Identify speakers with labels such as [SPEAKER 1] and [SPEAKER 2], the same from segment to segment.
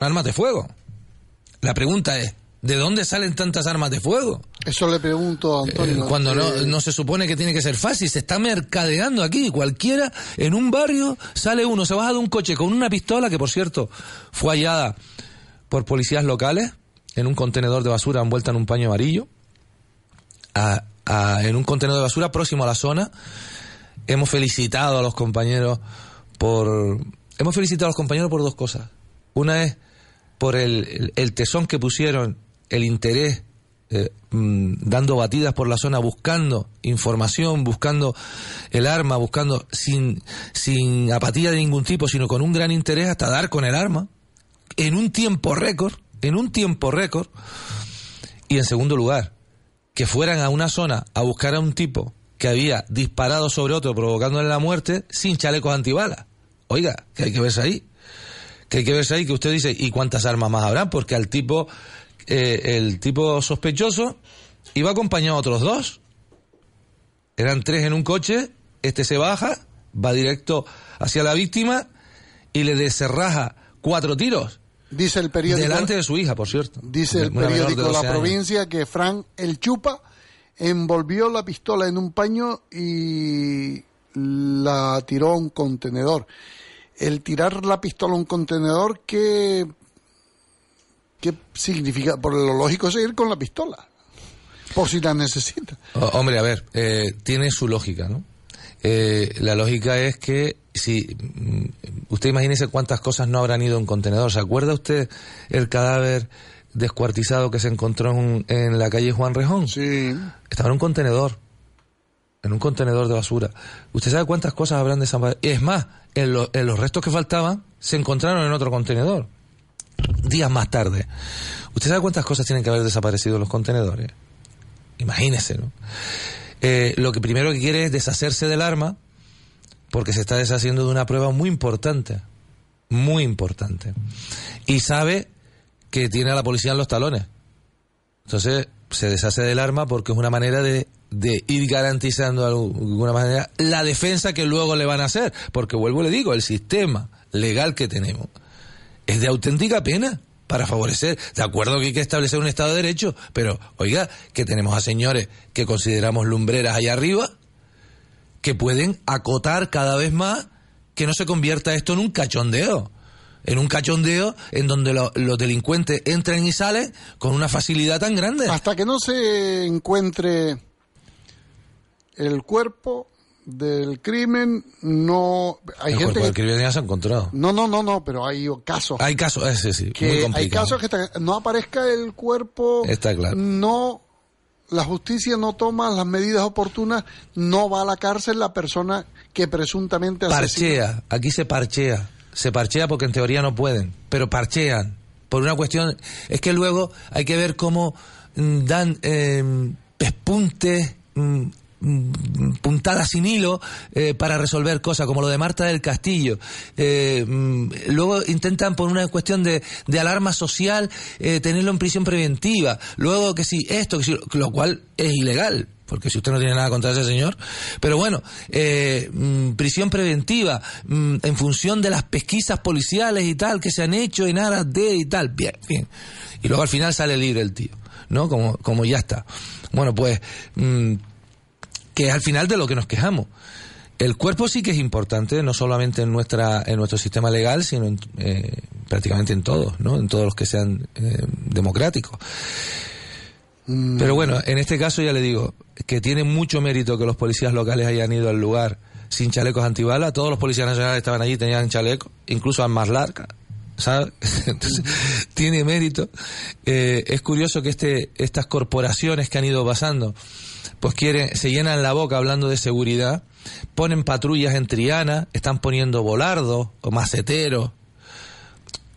[SPEAKER 1] armas de fuego. La pregunta es, ¿de dónde salen tantas armas de fuego?
[SPEAKER 2] Eso le pregunto a Antonio.
[SPEAKER 1] Eh, cuando no,
[SPEAKER 2] Eh,
[SPEAKER 1] no se supone que tiene que ser fácil, se está mercadeando aquí. Cualquiera, en un barrio, sale uno, se baja de un coche con una pistola, que por cierto fue hallada por policías locales, en un contenedor de basura envuelta en un paño amarillo, a- a- en un contenedor de basura próximo a la zona. Hemos felicitado a los compañeros por... Hemos felicitado a los compañeros por dos cosas. Una es por el, el- tesón que pusieron, el interés, eh, mm, dando batidas por la zona, buscando información, buscando el arma, buscando sin, sin apatía de ningún tipo, sino con un gran interés hasta dar con el arma, en un tiempo récord, en un tiempo récord. Y en segundo lugar, que fueran a una zona a buscar a un tipo que había disparado sobre otro provocándole la muerte sin chalecos antibalas. Oiga, que hay que verse ahí. Que hay que verse ahí que usted dice, ¿y cuántas armas más habrán? Porque al tipo, eh, el tipo sospechoso iba acompañado a otros dos. Eran tres en un coche, este se baja, va directo hacia la víctima y le deserraja cuatro tiros.
[SPEAKER 2] Dice el periódico.
[SPEAKER 1] Delante de su hija, por cierto.
[SPEAKER 2] Dice el periódico
[SPEAKER 1] 12
[SPEAKER 2] La. Provincia que Frank el Chupa envolvió la pistola en un paño y la tiró a un contenedor. El tirar la pistola a un contenedor, ¿qué, qué significa? Por lo lógico es ir con la pistola, por si la necesita.
[SPEAKER 1] Hombre, a ver, eh, tiene su lógica, ¿no? Eh, la lógica es que si mm, usted imagínese cuántas cosas no habrán ido en contenedor. ¿Se acuerda usted el cadáver descuartizado que se encontró en, en la calle Juan Rejón?
[SPEAKER 2] Sí.
[SPEAKER 1] Estaba en un contenedor, en un contenedor de basura. ¿Usted sabe cuántas cosas habrán desaparecido? Es más, en, lo- en los restos que faltaban se encontraron en otro contenedor. Días más tarde. ¿Usted sabe cuántas cosas tienen que haber desaparecido en los contenedores? Imagínese, ¿no? Eh, lo que primero que quiere es deshacerse del arma porque se está deshaciendo de una prueba muy importante, muy importante. Y sabe que tiene a la policía en los talones. Entonces se deshace del arma porque es una manera de, de ir garantizando de alguna manera la defensa que luego le van a hacer. Porque vuelvo y le digo, el sistema legal que tenemos es de auténtica pena para favorecer. De acuerdo que hay que establecer un Estado de Derecho, pero oiga, que tenemos a señores que consideramos lumbreras allá arriba, que pueden acotar cada vez más que no se convierta esto en un cachondeo. En un cachondeo en donde lo- los delincuentes entran y salen con una facilidad tan grande.
[SPEAKER 2] Hasta que no se encuentre el cuerpo del crimen, no. Hay
[SPEAKER 1] el
[SPEAKER 2] gente
[SPEAKER 1] cuerpo del
[SPEAKER 2] que.
[SPEAKER 1] crimen ya se ha encontrado.
[SPEAKER 2] No, no, no, no, pero hay casos.
[SPEAKER 1] Hay casos, ese sí, muy
[SPEAKER 2] que hay
[SPEAKER 1] complicado.
[SPEAKER 2] casos que que no aparezca el cuerpo.
[SPEAKER 1] Está claro.
[SPEAKER 2] No. La justicia no toma las medidas oportunas, no va a la cárcel la persona que presuntamente.
[SPEAKER 1] Parchea, aquí se parchea. Se parchea porque en teoría no pueden, pero parchean. Por una cuestión, es que luego hay que ver cómo mm, dan eh, pespuntes, puntadas sin hilo eh, para resolver cosas, como lo de Marta del Castillo. Eh, mm, luego intentan, por una cuestión de, de alarma social, eh, tenerlo en prisión preventiva. Luego que si esto, que si lo- cual es ilegal porque si usted no tiene nada contra ese señor, pero bueno, mm, prisión preventiva, mm, en función de las pesquisas policiales y tal que se han hecho en aras de y tal, bien, bien. Y luego al final sale libre el tío, ¿no? Como, como ya está. Bueno, pues, mm, que es al final de lo que nos quejamos. El cuerpo sí que es importante, no solamente en nuestra en nuestro sistema legal, sino en, eh, prácticamente en todos, ¿no? En todos los que sean eh, democráticos. Pero bueno, en este caso ya le digo que tiene mucho mérito que los policías locales hayan ido al lugar sin chalecos antibalas. Todos los policías nacionales estaban allí tenían chalecos, incluso armas largas. ¿sabes? Entonces, tiene mérito. Eh, es curioso que este, estas corporaciones que han ido pasando, pues quieren, se llenan la boca hablando de seguridad, ponen patrullas en Triana, están poniendo volardos o maceteros,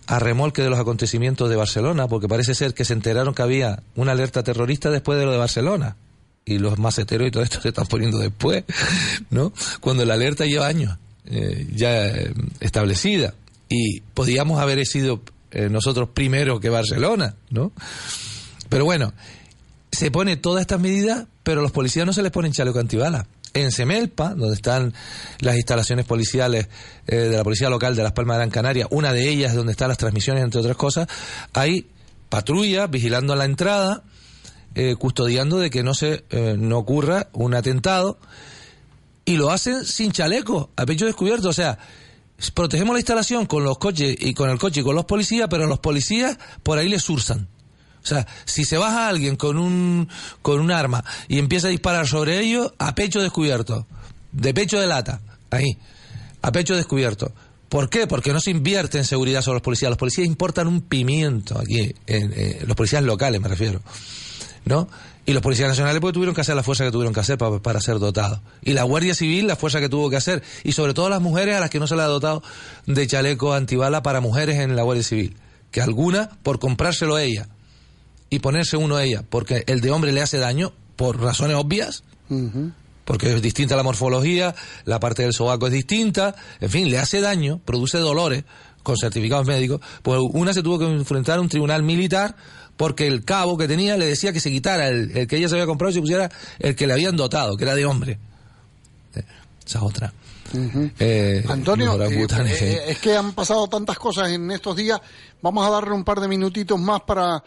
[SPEAKER 1] a remolque de los acontecimientos de Barcelona, porque parece ser que se enteraron que había una alerta terrorista después de lo de Barcelona. Y los maceteros y todo esto se están poniendo después, ¿no? Cuando la alerta lleva años eh, ya eh, establecida. Y podíamos haber sido eh, nosotros primero que Barcelona, ¿no? Pero bueno, se pone todas estas medidas, pero los policías no se les ponen chaleco antibalas. en Semelpa, donde están las instalaciones policiales eh, de la Policía Local de Las Palmas de Gran Canaria, una de ellas donde están las transmisiones, entre otras cosas, hay patrullas vigilando la entrada, eh, custodiando de que no se eh, no ocurra un atentado, y lo hacen sin chaleco, a pecho descubierto, o sea, protegemos la instalación con los coches y con el coche y con los policías, pero los policías por ahí les sursan. O sea, si se baja alguien con un, con un arma y empieza a disparar sobre ellos, a pecho descubierto. De pecho de lata. Ahí. A pecho descubierto. ¿Por qué? Porque no se invierte en seguridad sobre los policías. Los policías importan un pimiento aquí. En, los policías locales, me refiero. ¿No? Y los policías nacionales pues tuvieron que hacer la fuerza que tuvieron que hacer para, para ser dotados. Y la Guardia Civil la fuerza que tuvo que hacer. Y sobre todo las mujeres a las que no se les ha dotado de chaleco antibala para mujeres en la Guardia Civil. Que alguna, por comprárselo ella, y ponerse uno a ella, porque el de hombre le hace daño por razones obvias, porque es distinta la morfología, la parte del sobaco es distinta, en fin, le hace daño, produce dolores con certificados médicos, pues una se tuvo que enfrentar a un tribunal militar porque el cabo que tenía le decía que se quitara el, que ella se había comprado y se pusiera el que le habían dotado, que era de hombre. Esa otra.
[SPEAKER 2] Eh, Antonio, eh, eh, es que han pasado tantas cosas en estos días. Vamos a darle un par de minutitos más para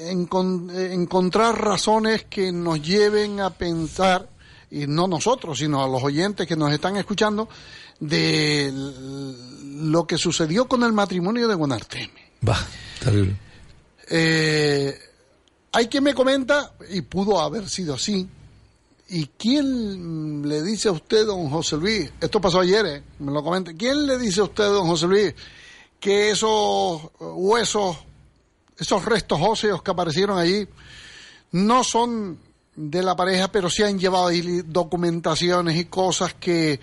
[SPEAKER 2] encontrar razones que nos lleven a pensar, y no nosotros, sino a los oyentes que nos están escuchando, de lo que sucedió con el matrimonio de Guanarteme.
[SPEAKER 1] Va, terrible.
[SPEAKER 2] Eh, hay quien me comenta, y pudo haber sido así, ¿y quién le dice a usted, don José Luis, esto pasó ayer, eh, me lo comenta, ¿quién le dice a usted, don José Luis, que esos huesos esos restos óseos que aparecieron allí no son de la pareja, pero sí han llevado ahí documentaciones y cosas que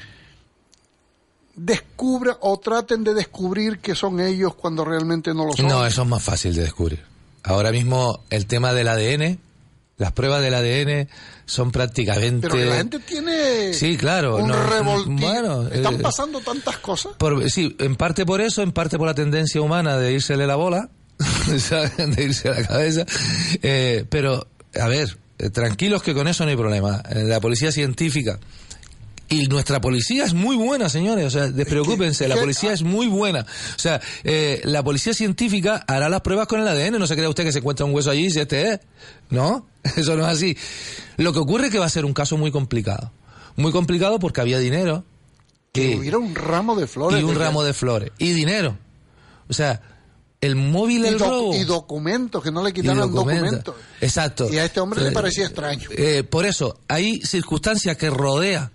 [SPEAKER 2] descubran o traten de descubrir que son ellos cuando realmente no lo son.
[SPEAKER 1] No, eso es más fácil de descubrir. Ahora mismo el tema del ADN, las pruebas del ADN son prácticamente.
[SPEAKER 2] Pero la gente tiene.
[SPEAKER 1] Sí, claro.
[SPEAKER 2] Un Bueno, están eh, pasando tantas cosas.
[SPEAKER 1] sí, en parte por eso, en parte por la tendencia humana de irsele la bola de irse a la cabeza. Eh, pero, a ver, eh, tranquilos que con eso no hay problema. Eh, la policía científica. Y nuestra policía es muy buena, señores. O sea, despreocúpense, la policía es muy buena. O sea, la policía científica hará las pruebas con el ADN. No se crea usted que se encuentra un hueso allí y dice, este es. No, eso no es así. Lo que ocurre es que va a ser un caso muy complicado. Muy complicado porque había dinero.
[SPEAKER 2] Que hubiera un ramo de flores.
[SPEAKER 1] Y un ramo de flores. Y dinero. O sea, el móvil del robo.
[SPEAKER 2] Y documentos, que no le quitaron documentos.
[SPEAKER 1] Exacto.
[SPEAKER 2] Y a este hombre le eh, parecía extraño.
[SPEAKER 1] Eh, por eso, hay circunstancias que rodea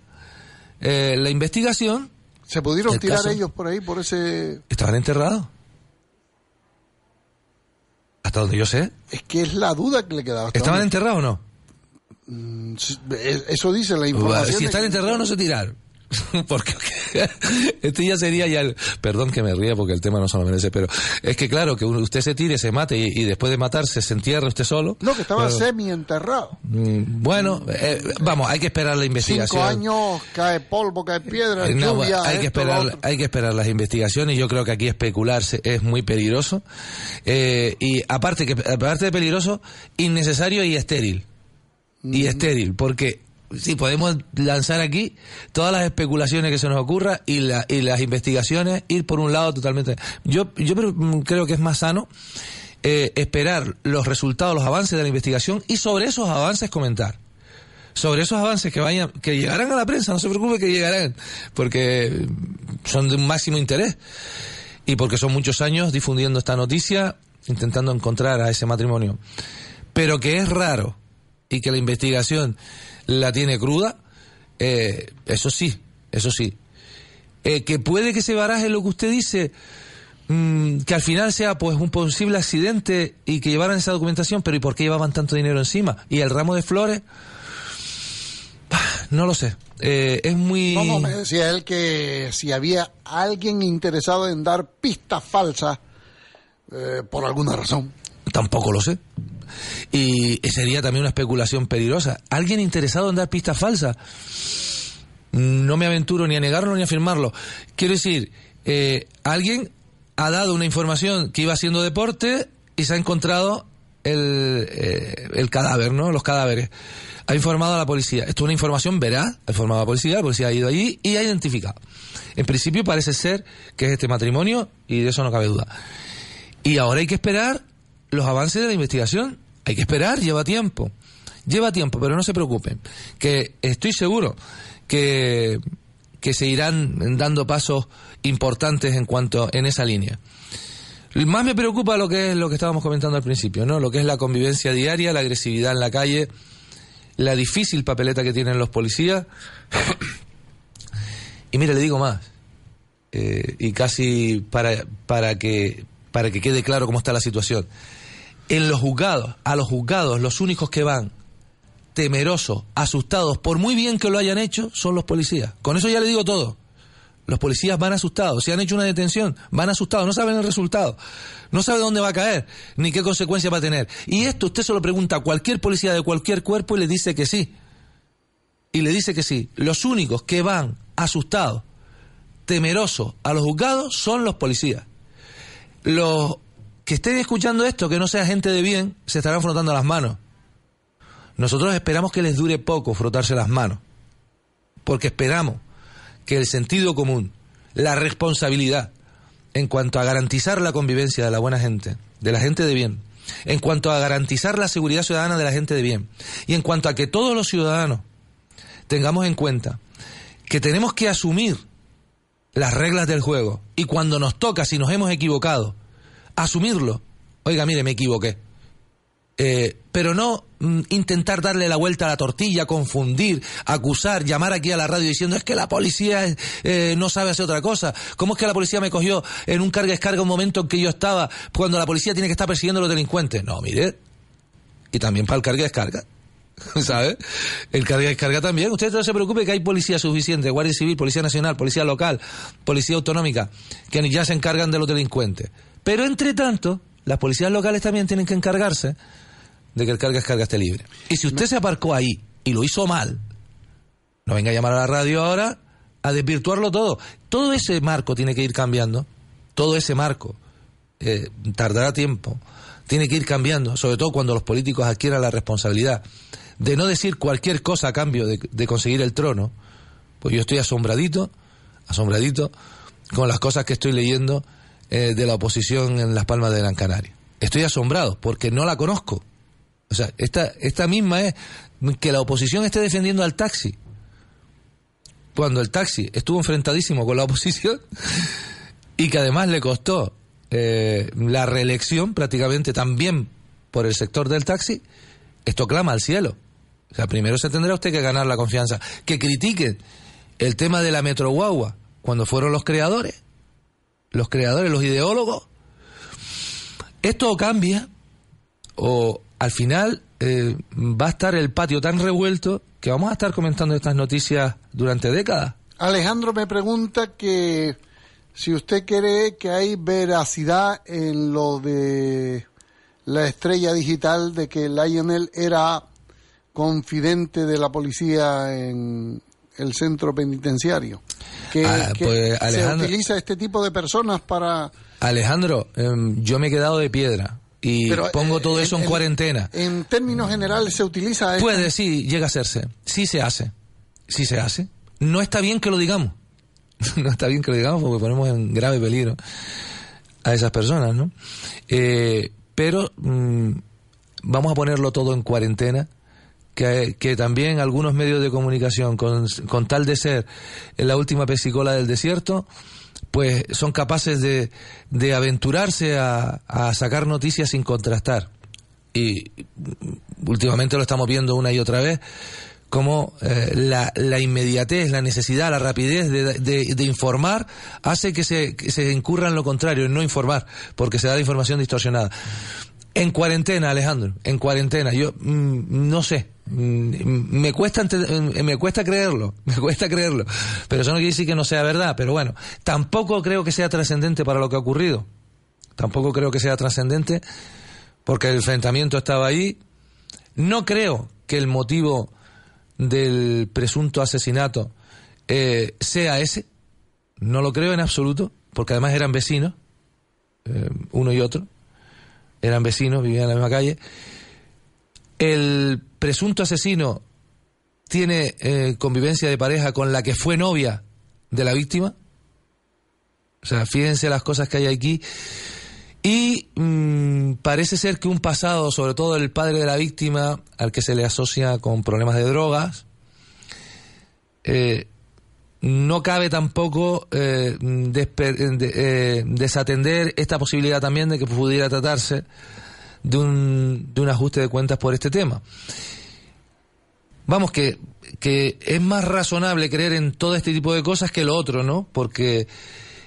[SPEAKER 1] eh, la investigación.
[SPEAKER 2] ¿Se pudieron tirar ellos por ahí, por ese...?
[SPEAKER 1] Estaban enterrados. Hasta donde yo sé.
[SPEAKER 2] Es que es la duda que le quedaba.
[SPEAKER 1] ¿Estaban enterrados o no?
[SPEAKER 2] Mm, eso dice la información.
[SPEAKER 1] Si están enterrados no se tiraron. porque este ya sería ya el perdón que me ría porque el tema no se lo merece pero es que claro que usted se tire se mate y, después de matarse se entierra usted solo.
[SPEAKER 2] No que estaba semi enterrado
[SPEAKER 1] mm, bueno eh, vamos hay que esperar la investigación.
[SPEAKER 2] cinco años cae polvo cae piedra eh, lluvia,
[SPEAKER 1] hay que esperar hay que esperar las investigaciones yo creo que aquí especularse es muy peligroso. Eh, y aparte que aparte de peligroso innecesario y estéril. Y mm. estéril porque sí, podemos lanzar aquí todas las especulaciones que se nos ocurra y, la, y las investigaciones ir por un lado totalmente. Yo, yo creo que es más sano eh, esperar los resultados, los avances de la investigación y sobre esos avances comentar. Sobre esos avances que vayan, que llegarán a la prensa, no se preocupe que llegarán, porque son de un máximo interés y porque son muchos años difundiendo esta noticia, intentando encontrar a ese matrimonio. Pero que es raro y que la investigación la tiene cruda, eh, eso sí, eso sí. Eh, que puede que se baraje lo que usted dice, mm, que al final sea pues un posible accidente y que llevaran esa documentación, pero ¿y por qué llevaban tanto dinero encima? ¿Y el ramo de flores? No lo sé. Eh, es muy...
[SPEAKER 2] No, me decía él que si había alguien interesado en dar pistas falsas, por alguna razón.
[SPEAKER 1] Tampoco lo sé. Y sería también una especulación peligrosa. ¿Alguien interesado en dar pistas falsas? No me aventuro ni a negarlo ni a afirmarlo. Quiero decir, eh, alguien ha dado una información que iba haciendo deporte y se ha encontrado el, eh, el cadáver, ¿no? Los cadáveres. Ha informado a la policía. Esto es una información veraz. Ha informado a la policía, la policía ha ido allí y ha identificado. En principio parece ser que es este matrimonio y de eso no cabe duda. Y ahora hay que esperar los avances de la investigación. Hay que esperar, lleva tiempo. Lleva tiempo, pero no se preocupen. Que estoy seguro que, que se irán dando pasos importantes en cuanto en esa línea. Más me preocupa lo que es lo que estábamos comentando al principio, ¿no? Lo que es la convivencia diaria, la agresividad en la calle, la difícil papeleta que tienen los policías. y mire, le digo más. Eh, y casi para, para, que, para que quede claro cómo está la situación. En los juzgados, a los juzgados, los únicos que van temerosos, asustados, por muy bien que lo hayan hecho, son los policías. Con eso ya le digo todo. Los policías van asustados. Si han hecho una detención, van asustados. No saben el resultado. No saben dónde va a caer, ni qué consecuencia va a tener. Y esto usted se lo pregunta a cualquier policía de cualquier cuerpo y le dice que sí. Y le dice que sí. Los únicos que van asustados, temerosos a los juzgados son los policías. Los que estén escuchando esto, que no sea gente de bien, se estarán frotando las manos. Nosotros esperamos que les dure poco frotarse las manos. Porque esperamos que el sentido común, la responsabilidad en cuanto a garantizar la convivencia de la buena gente, de la gente de bien, en cuanto a garantizar la seguridad ciudadana de la gente de bien, y en cuanto a que todos los ciudadanos tengamos en cuenta que tenemos que asumir las reglas del juego y cuando nos toca, si nos hemos equivocado, asumirlo. Oiga, mire, me equivoqué. Eh, pero no mm, intentar darle la vuelta a la tortilla, confundir, acusar, llamar aquí a la radio diciendo es que la policía eh, no sabe hacer otra cosa. ¿Cómo es que la policía me cogió en un carga-descarga un momento en que yo estaba cuando la policía tiene que estar persiguiendo a los delincuentes? No, mire. Y también para el carga-descarga. ¿Sabe? El carga-descarga también. Usted no se preocupe que hay policía suficiente, Guardia Civil, Policía Nacional, Policía Local, Policía Autonómica, que ya se encargan de los delincuentes. Pero entre tanto, las policías locales también tienen que encargarse de que el carga carga esté libre. Y si usted se aparcó ahí y lo hizo mal, no venga a llamar a la radio ahora a desvirtuarlo todo. Todo ese marco tiene que ir cambiando. Todo ese marco eh, tardará tiempo. Tiene que ir cambiando, sobre todo cuando los políticos adquieran la responsabilidad de no decir cualquier cosa a cambio de, conseguir el trono. Pues yo estoy asombradito, asombradito con las cosas que estoy leyendo eh, de la oposición en las Palmas de Gran Canaria. Estoy asombrado porque no la conozco. O sea, esta, esta misma es que la oposición esté defendiendo al taxi. Cuando el taxi estuvo enfrentadísimo con la oposición y que además le costó eh, la reelección prácticamente también por el sector del taxi, esto clama al cielo. O sea, primero se tendrá usted que ganar la confianza. Que critiquen el tema de la Metro Guagua cuando fueron los creadores, los creadores, los ideólogos. Esto cambia o al final eh, va a estar el patio tan revuelto que vamos a estar comentando estas noticias durante décadas.
[SPEAKER 2] Alejandro me pregunta que si usted cree que hay veracidad en lo de la estrella digital de que Lionel era confidente de la policía en el centro penitenciario. Que,
[SPEAKER 1] ah, pues,
[SPEAKER 2] se utiliza este tipo de personas para...
[SPEAKER 1] Alejandro, em, yo me he quedado de piedra y pongo todo eh, eso en, cuarentena.
[SPEAKER 2] En términos generales se utiliza
[SPEAKER 1] Puede, sí, llega a hacerse. Sí se hace. Sí se hace. No está bien que lo digamos. no está bien que lo digamos porque ponemos en grave peligro a esas personas, ¿no? Eh, pero mm, vamos a ponerlo todo en cuarentena. Que, también algunos medios de comunicación, con, con tal de ser en la última pesicola del desierto, pues son capaces de, de aventurarse a, a, sacar noticias sin contrastar. Y últimamente lo estamos viendo una y otra vez, como eh, la, la, inmediatez, la necesidad, la rapidez de, de, informar hace que se, que se, incurra en lo contrario, en no informar, porque se da la información distorsionada. En cuarentena, Alejandro, en cuarentena. Yo mm, no sé, me cuesta mm, me cuesta creerlo, me cuesta creerlo. Pero eso no quiere decir que no sea verdad. Pero bueno, tampoco creo que sea trascendente para lo que ha ocurrido. Tampoco creo que sea trascendente porque el enfrentamiento estaba ahí. No creo que el motivo del presunto asesinato eh, sea ese. No lo creo en absoluto, porque además eran vecinos, eh, uno y otro eran vecinos, vivían en la misma calle. El presunto asesino tiene eh, convivencia de pareja con la que fue novia de la víctima. O sea, fíjense las cosas que hay aquí. Y mm, parece ser que un pasado, sobre todo el padre de la víctima, al que se le asocia con problemas de drogas, eh, no cabe tampoco eh, eh, desatender esta posibilidad también de que pudiera tratarse de un, de un ajuste de cuentas por este tema. Vamos, que, que es más razonable creer en todo este tipo de cosas que lo otro, ¿no? Porque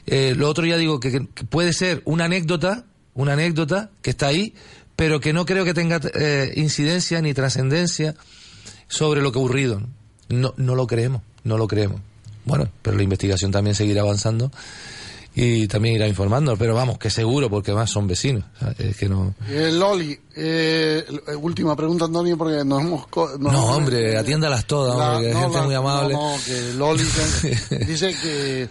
[SPEAKER 1] eh, lo otro ya digo que, puede ser una anécdota, una anécdota que está ahí, pero que no creo que tenga incidencia ni trascendencia sobre lo que ha ocurrido. No, no lo creemos, no lo creemos. Bueno, pero la investigación también seguirá avanzando y también irá informando, pero vamos, que seguro, porque más son vecinos. Es que no...
[SPEAKER 2] Eh, Loli, eh, última pregunta, Antonio, porque nos hemos...
[SPEAKER 1] no, hombre, atiéndalas todas, que gente muy amable.
[SPEAKER 2] No, que Loli dice que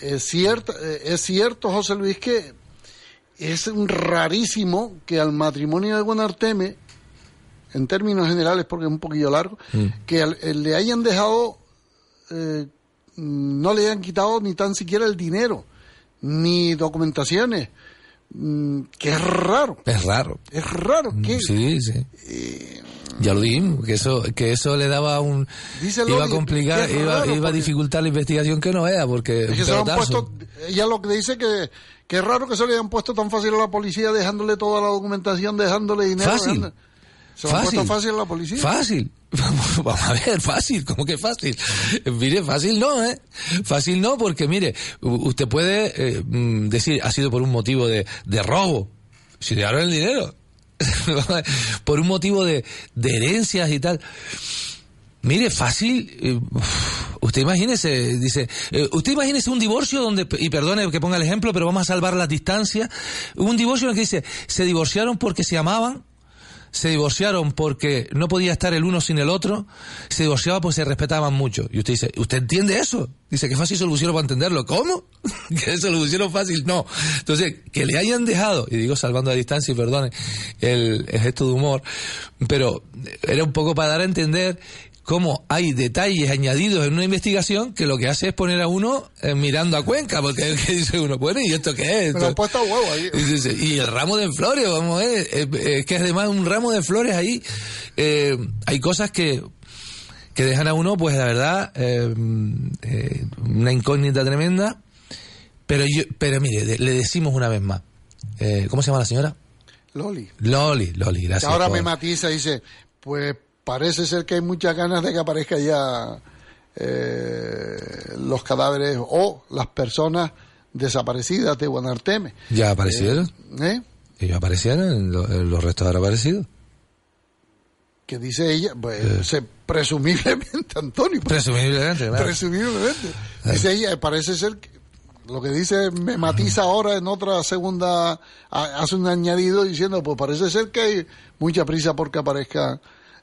[SPEAKER 2] es cierto, eh, es cierto, José Luis, que es rarísimo que al matrimonio de Guanarteme, en términos generales, porque es un poquillo largo, mm. que le hayan dejado eh, no le han quitado ni tan siquiera el dinero, ni documentaciones, mm, que es raro.
[SPEAKER 1] Es raro.
[SPEAKER 2] Es raro.
[SPEAKER 1] Mm, que, sí, sí. Eh, ya lo dijimos, que eso, que eso le daba un... iba a complicar, iba, iba a dificultar la investigación que no era, porque...
[SPEAKER 2] Es que se han puesto, ella lo que dice que, que es raro que se le hayan puesto tan fácil a la policía dejándole toda la documentación, dejándole dinero.
[SPEAKER 1] Fácil.
[SPEAKER 2] ¿Se lo fácil. fácil a la policía?
[SPEAKER 1] Fácil. Vamos, a ver, fácil, ¿cómo que fácil? Mire, fácil no, ¿eh? Fácil no, porque mire, usted puede eh, mm, decir, ha sido por un motivo de, de robo. Si le dieron el dinero. por un motivo de, herencias y tal. Mire, fácil. Eh, usted imagínese, dice, eh, usted imagínese un divorcio donde, y perdone que ponga el ejemplo, pero vamos a salvar las distancias. Un divorcio en el que dice, se divorciaron porque se amaban, se divorciaron porque no podía estar el uno sin el otro, se divorciaban porque se respetaban mucho. Y usted dice, ¿usted entiende eso? Dice, que fácil solución para entenderlo. ¿Cómo? ¿Que solución fácil? No. Entonces, que le hayan dejado, y digo salvando a distancia y perdone el gesto de humor, pero era un poco para dar a entender cómo hay detalles añadidos en una investigación que lo que hace es poner a uno eh, mirando a Cuenca, porque es que dice uno, bueno, ¿y esto qué es?
[SPEAKER 2] Pero puesto huevo ahí.
[SPEAKER 1] Y, el ramo de flores, vamos a ver, es, que además un ramo de flores ahí, eh, hay cosas que que dejan a uno, pues la verdad, eh, una incógnita tremenda, pero yo, pero mire, le decimos una vez más, ¿cómo se llama la señora?
[SPEAKER 2] Loli.
[SPEAKER 1] Loli, Loli, gracias.
[SPEAKER 2] ahora me matiza, dice, pues parece ser que hay muchas ganas de que aparezca ya eh, los cadáveres o las personas desaparecidas de Guanarteme.
[SPEAKER 1] ¿Ya aparecieron?
[SPEAKER 2] ¿Eh?
[SPEAKER 1] ¿Ellos aparecieron? ¿Los, restos han aparecido?
[SPEAKER 2] Que dice ella, pues, eh. se, presumiblemente, Antonio.
[SPEAKER 1] Presumiblemente,
[SPEAKER 2] claro. Presumiblemente. Dice ella, parece ser que lo que dice me matiza ahora en otra segunda, hace un añadido diciendo, pues parece ser que hay mucha prisa porque aparezca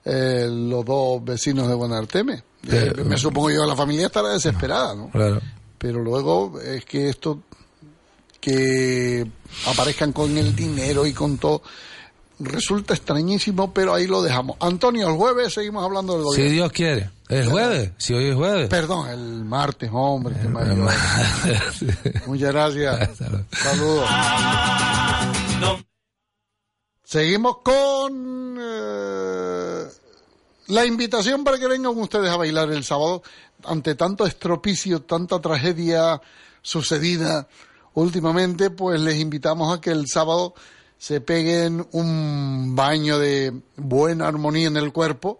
[SPEAKER 2] eh, los dos vecinos de Buenarteme. Eh, me supongo yo, la familia estará desesperada, ¿no? Pero luego es que esto, que aparezcan con el dinero y con todo, resulta extrañísimo, pero ahí lo dejamos. Antonio, el jueves seguimos hablando del gobierno.
[SPEAKER 1] Si Dios quiere. ¿El jueves? Si hoy es jueves.
[SPEAKER 2] Perdón, el martes, hombre. Muchas gracias. Saludos. Seguimos con la invitación para que vengan ustedes a bailar el sábado ante tanto estropicio, tanta tragedia sucedida últimamente, pues les invitamos a que el sábado se peguen un baño de buena armonía en el cuerpo,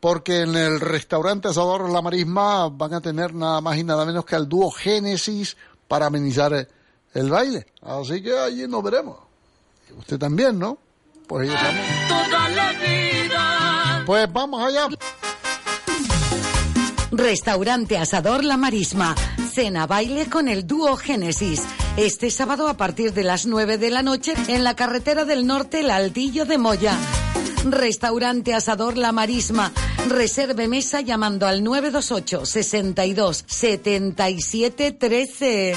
[SPEAKER 2] porque en el restaurante Asador La Marisma van a tener nada más y nada menos que al dúo Génesis para amenizar el baile. Así que allí nos veremos. Usted también, ¿no? Pues Pues vamos allá.
[SPEAKER 3] Restaurante Asador La Marisma. Cena baile con el dúo Génesis. Este sábado a partir de las 9 de la noche en la carretera del norte El Altillo de Moya. Restaurante Asador La Marisma. Reserve mesa llamando al 928 62 77 13.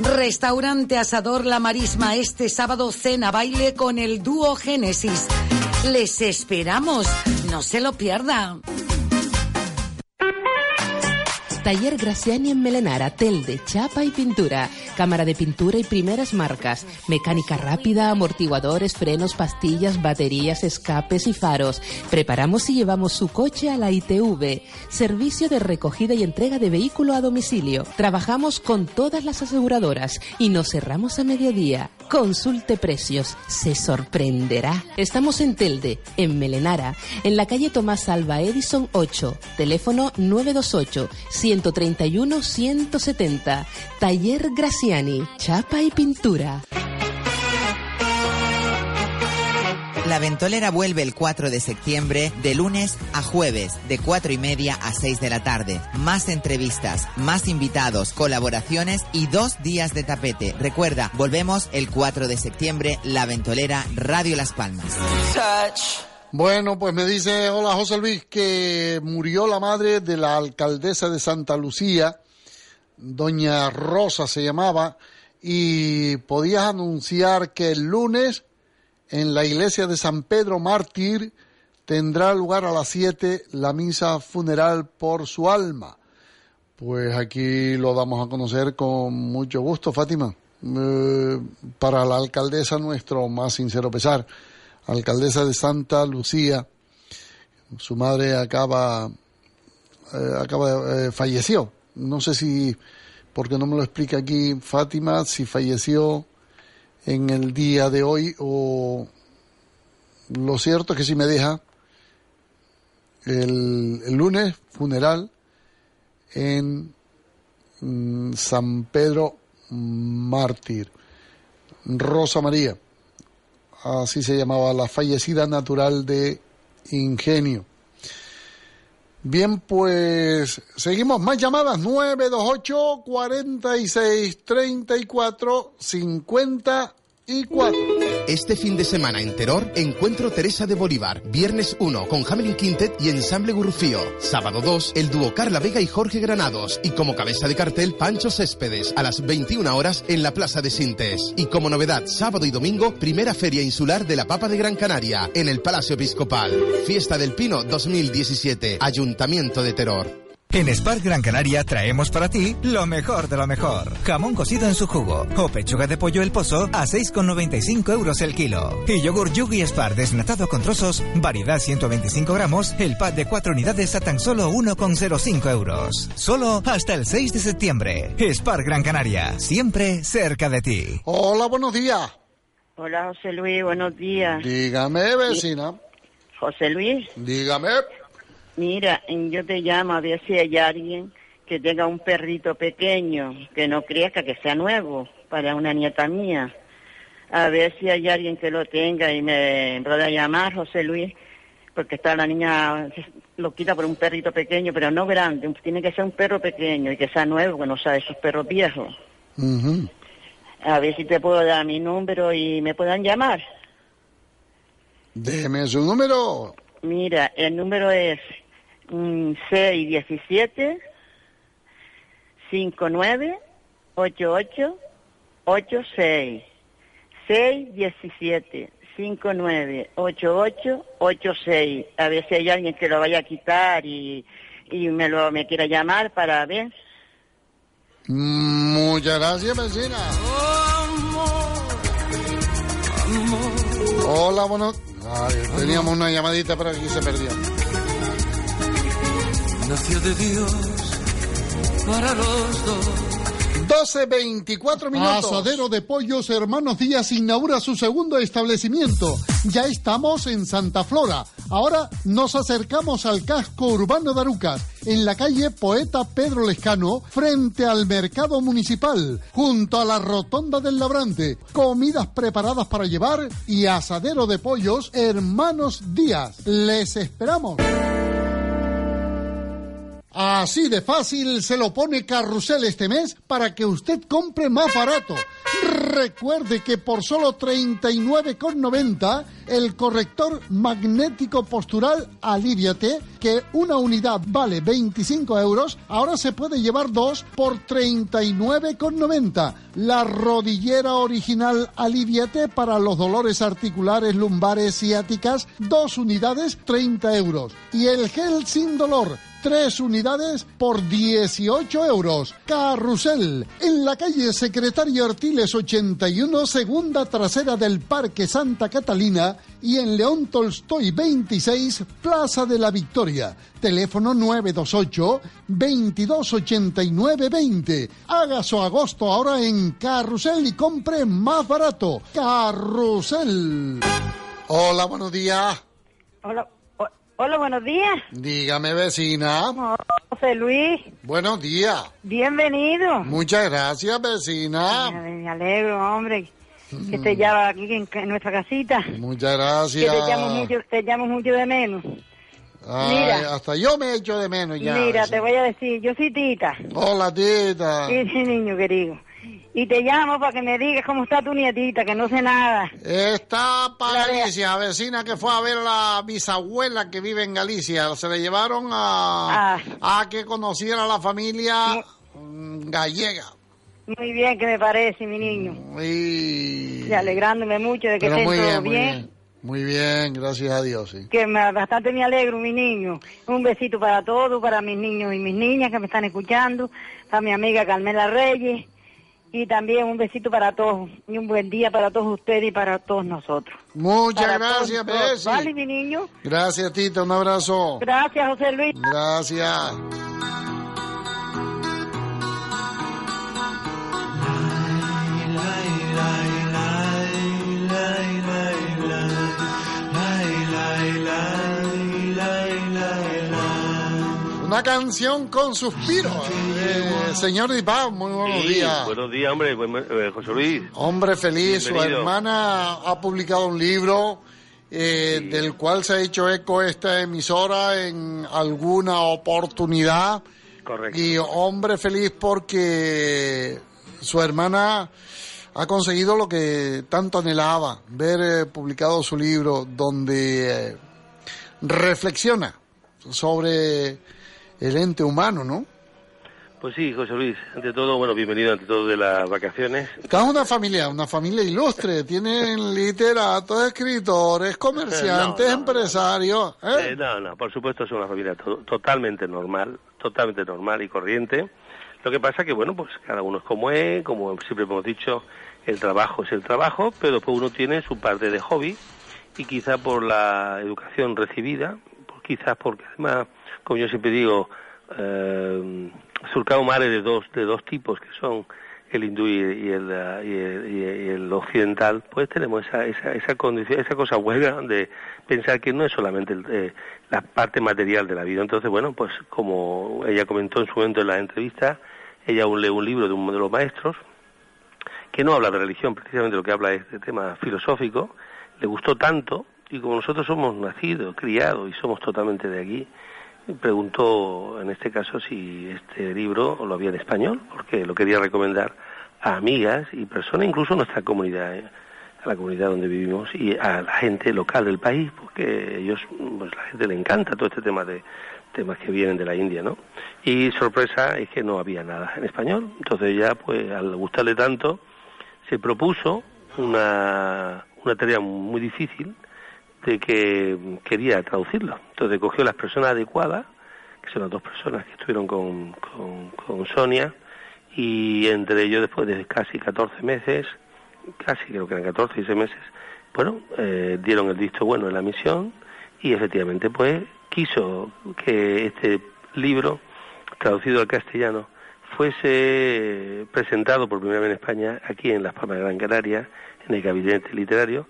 [SPEAKER 3] Restaurante Asador La Marisma este sábado cena baile con el dúo Génesis. Les esperamos, no se lo pierda.
[SPEAKER 4] Taller Graciani en Melenara, telde, chapa y pintura, cámara de pintura y primeras marcas, mecánica rápida, amortiguadores, frenos, pastillas, baterías, escapes y faros. Preparamos y llevamos su coche a la ITV, servicio de recogida y entrega de vehículo a domicilio. Trabajamos con todas las aseguradoras y nos cerramos a mediodía. Consulte precios, se sorprenderá. Estamos en Telde, en Melenara, en la calle Tomás Alba Edison 8, teléfono 928 131 170. Taller Graciani, chapa y pintura.
[SPEAKER 5] La Ventolera vuelve el 4 de septiembre de lunes a jueves de 4 y media a 6 de la tarde. Más entrevistas, más invitados, colaboraciones y dos días de tapete. Recuerda, volvemos el 4 de septiembre, La Ventolera, Radio Las Palmas.
[SPEAKER 2] Bueno, pues me dice, hola José Luis, que murió la madre de la alcaldesa de Santa Lucía, doña Rosa se llamaba, y podías anunciar que el lunes en la iglesia de San Pedro Mártir tendrá lugar a las 7 la misa funeral por su alma. Pues aquí lo damos a conocer con mucho gusto, Fátima. Eh, para la alcaldesa nuestro más sincero pesar. Alcaldesa de Santa Lucía, su madre acaba, eh, acaba eh, falleció. No sé si, porque no me lo explica aquí Fátima, si falleció en el día de hoy o lo cierto es que si me deja el, lunes funeral en mm, San Pedro Mártir. Rosa María, así se llamaba la fallecida natural de Ingenio. Bien, pues seguimos más llamadas 928 46 34 50
[SPEAKER 6] este fin de semana en Terror, encuentro Teresa de Bolívar. Viernes 1 con Hamelin Quintet y Ensamble Gurrufío. Sábado 2, el dúo Carla Vega y Jorge Granados. Y como cabeza de cartel, Pancho Céspedes a las 21 horas en la Plaza de Sintes. Y como novedad, sábado y domingo, primera Feria Insular de la Papa de Gran Canaria en el Palacio Episcopal. Fiesta del Pino 2017. Ayuntamiento de Terror.
[SPEAKER 7] En Spark Gran Canaria traemos para ti lo mejor de lo mejor. Jamón cocido en su jugo o pechuga de pollo el pozo a 6,95 euros el kilo. Y yogur Yugi Spar desnatado con trozos, variedad 125 gramos, el pack de 4 unidades a tan solo 1,05 euros. Solo hasta el 6 de septiembre. Spark Gran Canaria, siempre cerca de ti.
[SPEAKER 2] Hola, buenos días.
[SPEAKER 8] Hola, José Luis, buenos días.
[SPEAKER 2] Dígame, vecina.
[SPEAKER 8] José Luis.
[SPEAKER 2] Dígame.
[SPEAKER 8] Mira, yo te llamo a ver si hay alguien que tenga un perrito pequeño, que no crezca, que sea nuevo, para una nieta mía. A ver si hay alguien que lo tenga y me pueda llamar, José Luis, porque está la niña lo quita por un perrito pequeño, pero no grande, tiene que ser un perro pequeño y que sea nuevo, que no sea de esos perros viejos. A ver si te puedo dar mi número y me puedan llamar.
[SPEAKER 2] Déjeme su número.
[SPEAKER 8] Mira, el número es 617 59 88 86 617 59 88 86 a ver si hay alguien que lo vaya a quitar y, y me lo me quiera llamar para ver.
[SPEAKER 2] Muchas gracias vecina. Hola bueno. Teníamos una llamadita pero aquí se perdió
[SPEAKER 9] nació de Dios para los dos.
[SPEAKER 2] 12, 24 minutos.
[SPEAKER 10] Asadero de Pollos Hermanos Díaz inaugura su segundo establecimiento. Ya estamos en Santa Flora. Ahora nos acercamos al casco urbano de Arucas, en la calle Poeta Pedro Lescano, frente al mercado municipal, junto a la rotonda del Labrante. Comidas preparadas para llevar y asadero de pollos Hermanos Díaz. Les esperamos. Así de fácil se lo pone Carrusel este mes para que usted compre más barato. Recuerde que por solo 39,90 el corrector magnético postural Aliviate, que una unidad vale 25 euros, ahora se puede llevar dos por 39,90. La rodillera original Aliviate para los dolores articulares, lumbares, ciáticas, dos unidades 30 euros. Y el gel sin dolor Tres unidades por 18 euros. Carrusel, en la calle Secretario Artiles 81, segunda trasera del Parque Santa Catalina y en León Tolstoy 26, Plaza de la Victoria. Teléfono 928 2289 20. Haga su agosto ahora en Carrusel y compre más barato. Carrusel.
[SPEAKER 2] Hola, buenos días.
[SPEAKER 11] Hola. Hola, buenos días.
[SPEAKER 2] Dígame, vecina.
[SPEAKER 11] José Luis.
[SPEAKER 2] Buenos días.
[SPEAKER 11] Bienvenido.
[SPEAKER 2] Muchas gracias, vecina.
[SPEAKER 11] Me alegro, hombre, que te llama aquí en, en nuestra casita.
[SPEAKER 2] Muchas gracias.
[SPEAKER 11] Que te llamo mucho, te llamo mucho de menos.
[SPEAKER 2] Ay,
[SPEAKER 11] Mira.
[SPEAKER 2] hasta yo me echo de menos ya.
[SPEAKER 11] Mira,
[SPEAKER 2] vecina.
[SPEAKER 11] te voy a decir, yo soy Tita.
[SPEAKER 2] Hola, tita.
[SPEAKER 11] Sí, sí, niño querido. Y te llamo para que me digas cómo está tu nietita, que no sé nada.
[SPEAKER 2] Está para Galicia, vecina que fue a ver a la bisabuela que vive en Galicia. Se le llevaron a,
[SPEAKER 11] Ah.
[SPEAKER 2] a que conociera a la familia mm, gallega.
[SPEAKER 11] Muy bien que me parece, mi niño.
[SPEAKER 2] Y...
[SPEAKER 11] Y alegrándome mucho de que
[SPEAKER 2] muy
[SPEAKER 11] todo
[SPEAKER 2] bien, muy
[SPEAKER 11] bien.
[SPEAKER 2] bien. Muy bien, gracias a Dios, sí.
[SPEAKER 11] Que me- bastante me alegro, mi niño. Un besito para todos, para mis niños y mis niñas que me están escuchando, para mi amiga Carmela Reyes, y también un besito para todos, y un buen día para todos ustedes y para todos nosotros.
[SPEAKER 2] Muchas
[SPEAKER 11] Para
[SPEAKER 2] gracias, Bessie.
[SPEAKER 11] Vale, mi niño.
[SPEAKER 2] Gracias, Tita, un abrazo.
[SPEAKER 11] Gracias, José Luis.
[SPEAKER 2] Gracias. Una canción con suspiro. Eh, señor Dipá, muy buenos
[SPEAKER 12] Sí,
[SPEAKER 2] días.
[SPEAKER 12] Buenos días, hombre, eh, José Luis.
[SPEAKER 2] Hombre feliz, su hermana ha publicado un libro eh, del cual se ha hecho eco esta emisora en alguna oportunidad.
[SPEAKER 12] Correcto.
[SPEAKER 2] Y hombre feliz porque su hermana ha conseguido lo que tanto anhelaba, ver eh, publicado su libro donde eh, reflexiona sobre el ente humano, ¿no?
[SPEAKER 12] Pues sí, José Luis, ante todo, bueno, bienvenido ante todo de las vacaciones.
[SPEAKER 2] Cada una familia, una familia ilustre, tienen literatos, escritores, comerciantes,
[SPEAKER 12] No, no,
[SPEAKER 2] empresarios. ¿eh?
[SPEAKER 12] Eh, no, no, por supuesto es una familia to- totalmente normal, totalmente normal y corriente. Lo que pasa que, bueno, pues cada uno es como es, como siempre hemos dicho, el trabajo es el trabajo, pero pues uno tiene su parte de hobby y quizá por la educación recibida, pues quizás porque además, como yo siempre digo, eh, surcado mares de dos, de dos tipos que son el hindú y, y el, eh, y, el, occidental, pues tenemos esa, esa, esa condición, esa cosa buena de pensar que no es solamente eh, la parte material de la vida. Entonces, bueno, pues como ella comentó en su momento en la entrevista, ella aún lee un libro de uno de los maestros que no habla de religión, precisamente lo que habla es de tema filosófico, le gustó tanto y como nosotros somos nacidos, criados y somos totalmente de aquí, preguntó en este caso si este libro lo había en español, porque lo quería recomendar a amigas y personas, incluso a nuestra comunidad, ¿eh? a la comunidad donde vivimos y a la gente local del país, porque ellos, pues la gente le encanta todo este tema de temas que vienen de la India, ¿no? Y sorpresa es que no había nada en español, entonces ya, pues al gustarle tanto, se propuso una, una tarea muy difícil de que quería traducirlo. Entonces cogió las personas adecuadas, que son las dos personas que estuvieron con, con, con Sonia, y entre ellos después de casi 14 meses, casi creo que eran 14, 16 meses, bueno, eh, dieron el visto bueno en la misión y efectivamente pues quiso que este libro, traducido al castellano, fuese presentado por primera vez en España, aquí en Las Palmas de Gran Canaria, en el gabinete literario,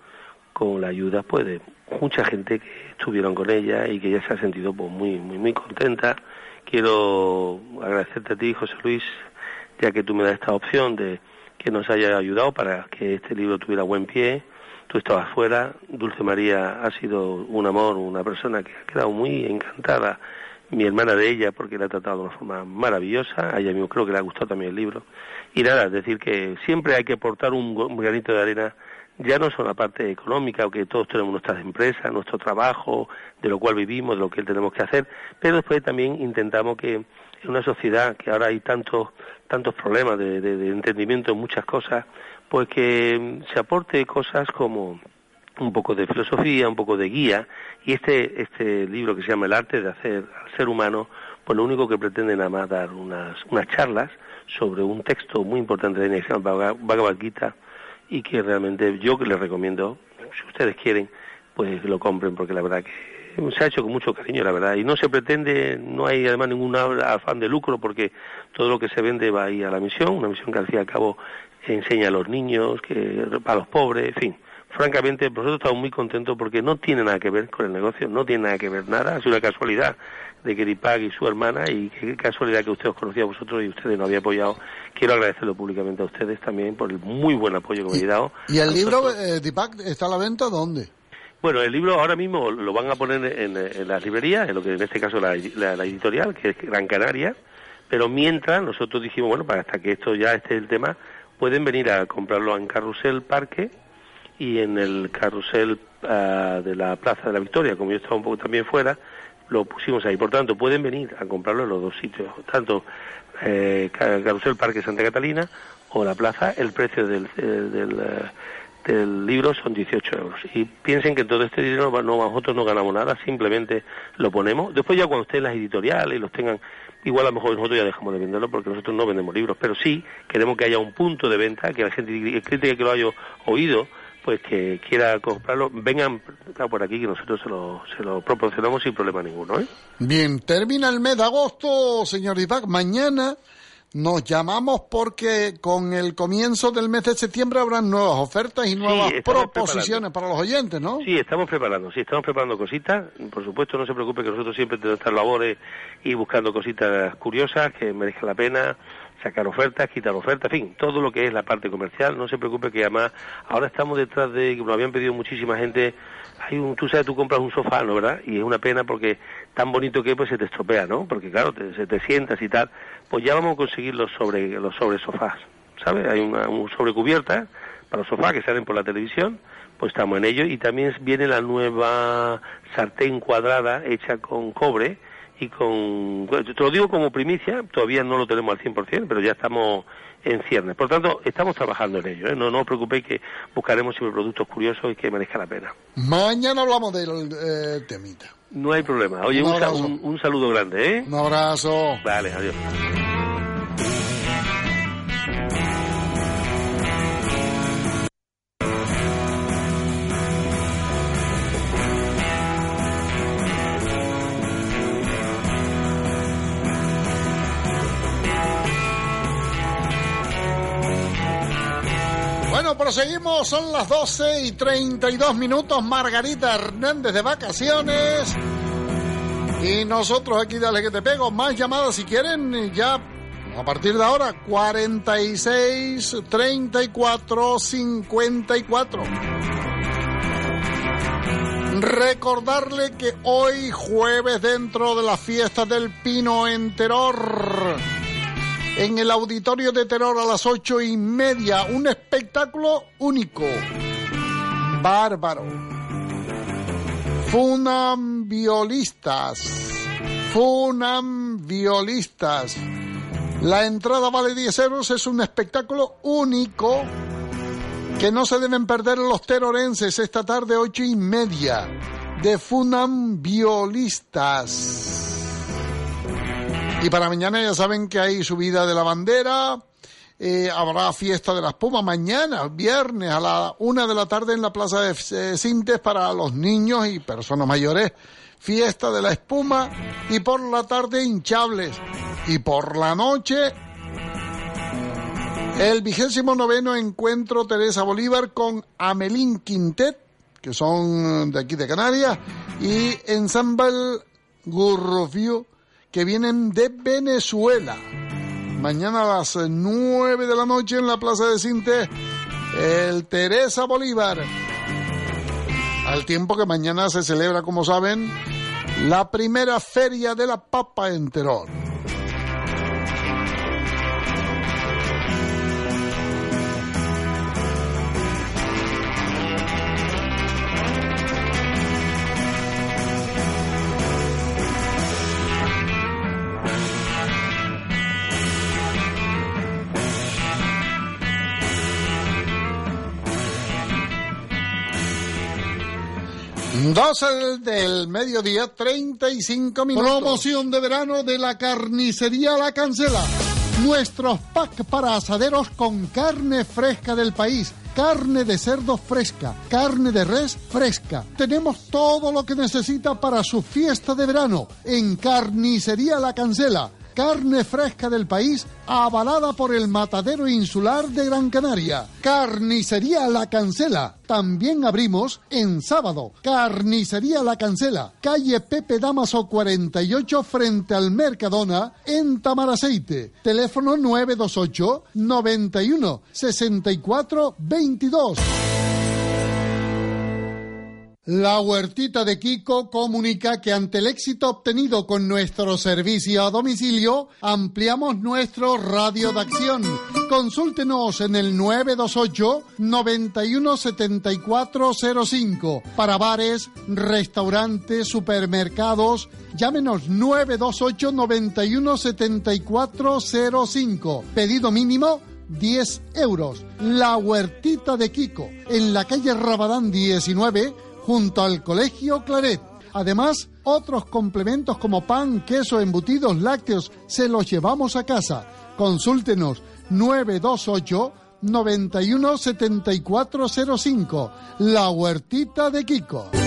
[SPEAKER 12] con la ayuda pues de mucha gente que estuvieron con ella y que ya se ha sentido pues muy muy muy contenta. Quiero agradecerte a ti, José Luis, ya que tú me das esta opción de que nos haya ayudado para que este libro tuviera buen pie. Tú estabas fuera, Dulce María ha sido un amor, una persona que ha quedado muy encantada mi hermana de ella, porque la ha tratado de una forma maravillosa, a ella mismo creo que le ha gustado también el libro. Y nada, es decir, que siempre hay que aportar un granito de arena, ya no solo la parte económica, que todos tenemos nuestras empresas, nuestro trabajo, de lo cual vivimos, de lo que tenemos que hacer, pero después también intentamos que en una sociedad que ahora hay tantos tantos problemas de, de, de entendimiento en muchas cosas, pues que se aporte cosas como un poco de filosofía, un poco de guía, y este, este libro que se llama El arte de hacer al ser humano, pues lo único que pretende nada más dar unas, unas charlas sobre un texto muy importante de llama Bhagavad Gita, y que realmente yo que les recomiendo, si ustedes quieren, pues lo compren, porque la verdad que se ha hecho con mucho cariño, la verdad, y no se pretende, no hay además ningún afán de lucro, porque todo lo que se vende va ahí a la misión, una misión que al fin y al cabo enseña a los niños, que a los pobres, en fin. Francamente, nosotros estamos muy contentos porque no tiene nada que ver con el negocio, no tiene nada que ver nada, es una casualidad de que Dipag y su hermana, y qué casualidad que usted os conocía a vosotros y ustedes no había apoyado. Quiero agradecerlo públicamente a ustedes también por el muy buen apoyo que me habéis dado.
[SPEAKER 2] ¿Y el libro, eh, Dipak, está a la venta dónde?
[SPEAKER 12] Bueno, el libro ahora mismo lo van a poner en, en las librerías, en lo que en este caso la, la, la, editorial, que es Gran Canaria, pero mientras nosotros dijimos, bueno, para hasta que esto ya esté el tema, pueden venir a comprarlo en Carrusel Parque y en el Carrusel uh, de la Plaza de la Victoria, como yo estaba un poco también fuera, lo pusimos ahí. Por tanto, pueden venir a comprarlo en los dos sitios, tanto eh, Carrusel Parque Santa Catalina o la plaza, el precio del, del, del libro son 18 euros. Y piensen que todo este dinero no, nosotros no ganamos nada, simplemente lo ponemos. Después ya cuando estén las editoriales y los tengan, igual a lo mejor nosotros ya dejamos de venderlo porque nosotros no vendemos libros, pero sí queremos que haya un punto de venta, que la gente, el crítica que lo haya oído, pues que quiera comprarlo, vengan por aquí que nosotros se lo, se lo proporcionamos sin problema ninguno. ¿eh?
[SPEAKER 2] Bien, termina el mes de agosto, señor Dipac. Mañana nos llamamos porque con el comienzo del mes de septiembre habrán nuevas ofertas y nuevas
[SPEAKER 12] Sí,
[SPEAKER 2] proposiciones
[SPEAKER 12] preparando.
[SPEAKER 2] para los oyentes, ¿no?
[SPEAKER 12] Sí, estamos preparando, sí, estamos preparando cositas. Por supuesto, no se preocupe que nosotros siempre tenemos que estar labores y buscando cositas curiosas que merezcan la pena, sacar ofertas, quitar ofertas, en fin, todo lo que es la parte comercial. No se preocupe que además ahora estamos detrás de, nos habían pedido muchísima gente, hay un, tú sabes, tú compras un sofá, ¿no, verdad? Y es una pena porque tan bonito que es, pues se te estropea, ¿no? Porque claro, te, se te sientas y tal. Pues ya vamos a conseguir los sobre, los sobre sofás, ¿sabes? Hay una un sobrecubierta para los sofás que salen por la televisión, pues estamos en ello. Y también viene la nueva sartén cuadrada hecha con cobre y con... Te lo digo como primicia, todavía no lo tenemos al 100%, pero ya estamos en ciernes. Por tanto, estamos trabajando en ello. ¿eh? No, no os preocupéis que buscaremos siempre productos curiosos y que merezca la pena.
[SPEAKER 2] Mañana hablamos del eh, temita.
[SPEAKER 12] No hay problema. Oye,
[SPEAKER 2] Un
[SPEAKER 12] un, saludo grande, ¿eh?
[SPEAKER 2] Un abrazo.
[SPEAKER 12] Vale, adiós.
[SPEAKER 2] Bueno, proseguimos, son las 12 y 32 minutos. Margarita Hernández de vacaciones. Y nosotros aquí, dale que te pego. Más llamadas si quieren, ya a partir de ahora, 46 34 54. Recordarle que hoy jueves dentro de la fiesta del Pino en Terror, en el auditorio de Terror a las ocho y media, un espectáculo único, bárbaro. Funambiolistas, funambiolistas. La entrada vale 10 euros, es un espectáculo único que no se deben perder los terorenses esta tarde ocho y media de funambiolistas. Y para mañana ya saben que hay subida de la bandera, eh, habrá fiesta de la espuma mañana, viernes a la una de la tarde en la plaza de eh, Sintes para los niños y personas mayores. Fiesta de la espuma y por la tarde hinchables. Y por la noche el vigésimo noveno encuentro Teresa Bolívar con Amelín Quintet, que son de aquí de Canarias, y Ensemble Gurrofio, que vienen de Venezuela. Mañana a las 9 de la noche en la Plaza de Cinte, el Teresa Bolívar. Al tiempo que mañana se celebra, como saben, la primera feria de la papa en 12 del mediodía, 35 minutos.
[SPEAKER 10] Promoción de verano de la carnicería La Cancela. Nuestros packs para asaderos con carne fresca del país carne de cerdo fresca, carne de res fresca. Tenemos todo lo que necesita para su fiesta de verano en Carnicería La Cancela. Carne fresca del país avalada por el Matadero Insular de Gran Canaria. Carnicería La Cancela. También abrimos en sábado. Carnicería La Cancela. Calle Pepe Damaso 48 frente al Mercadona en Tamaraceite. Teléfono 928 91 64 22. La Huertita de Kiko comunica que ante el éxito obtenido con nuestro servicio a domicilio, ampliamos nuestro radio de acción. Consúltenos en el 928 91 7405 para bares, restaurantes, supermercados. Llámenos 928 91 7405. Pedido mínimo 10 euros. La Huertita de Kiko, en la calle Rabadán 19, junto al Colegio Claret. Además, otros complementos como pan, queso, embutidos, lácteos, se los llevamos a casa. Consúltenos 928 91 7405. La Huertita de Kiko.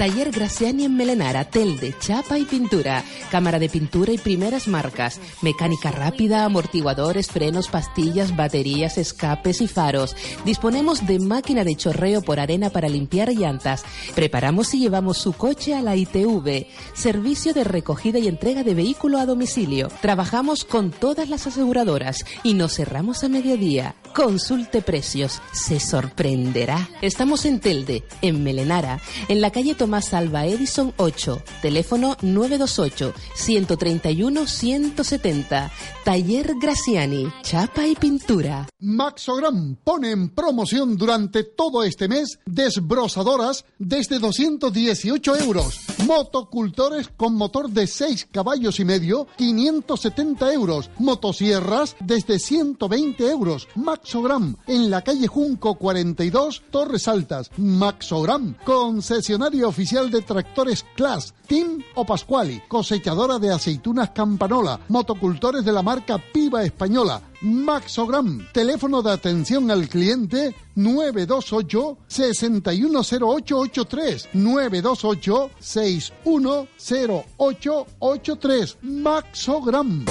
[SPEAKER 4] Taller Graciani en Melenara, telde, chapa y pintura, cámara de pintura y primeras marcas, mecánica rápida, amortiguadores, frenos, pastillas, baterías, escapes y faros. Disponemos de máquina de chorreo por arena para limpiar llantas. Preparamos y llevamos su coche a la ITV. Servicio de recogida y entrega de vehículo a domicilio. Trabajamos con todas las aseguradoras y nos cerramos a mediodía. Consulte precios, se sorprenderá. Estamos en Telde, en Melenara, en la calle Tomás Alba Edison 8, teléfono 928 131 170. Taller Graciani, chapa y pintura.
[SPEAKER 10] Maxogram pone en promoción durante todo este mes desbrozadoras desde 218 euros. Motocultores con motor de 6 caballos y medio, 570 euros. Motosierras desde 120 euros. Maxogram en la calle Junco 42, Torres Altas. Maxogram, concesionario oficial de tractores Class, Team o Pascuali, cosechadora de aceitunas Campanola, motocultores de la marca Piva Española. Maxogram, teléfono de atención al cliente 928 610883 928 610883 Maxogram.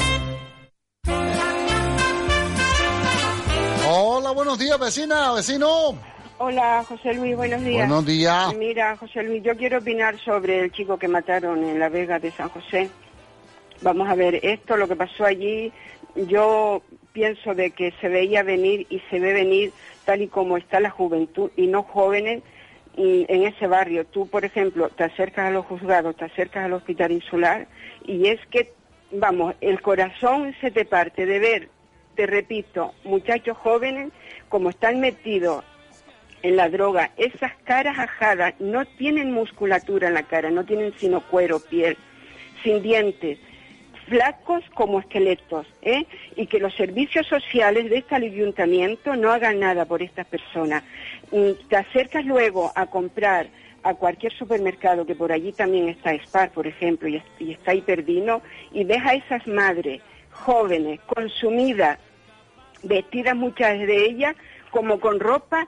[SPEAKER 10] Hola, buenos días, vecina, vecino.
[SPEAKER 13] Hola, José Luis, buenos días.
[SPEAKER 10] Buenos días.
[SPEAKER 13] Mira, José Luis, yo quiero opinar sobre el chico que mataron en La Vega de San José. Vamos a ver, esto, lo que pasó allí, yo pienso de que se veía venir y se ve venir tal y como está la juventud y no jóvenes en ese barrio. Tú, por ejemplo, te acercas a los juzgados, te acercas al hospital insular y es que, vamos, el corazón se te parte de ver, te repito, muchachos jóvenes como están metidos en la droga, esas caras ajadas no tienen musculatura en la cara, no tienen sino cuero, piel, sin dientes, flacos como esqueletos, ¿eh? y que los servicios sociales de este ayuntamiento no hagan nada por estas personas. Y te acercas luego a comprar a cualquier supermercado, que por allí también está Spar, por ejemplo, y, y está Hiperdino, y ves a esas madres jóvenes, consumidas, vestidas muchas de ellas como con ropa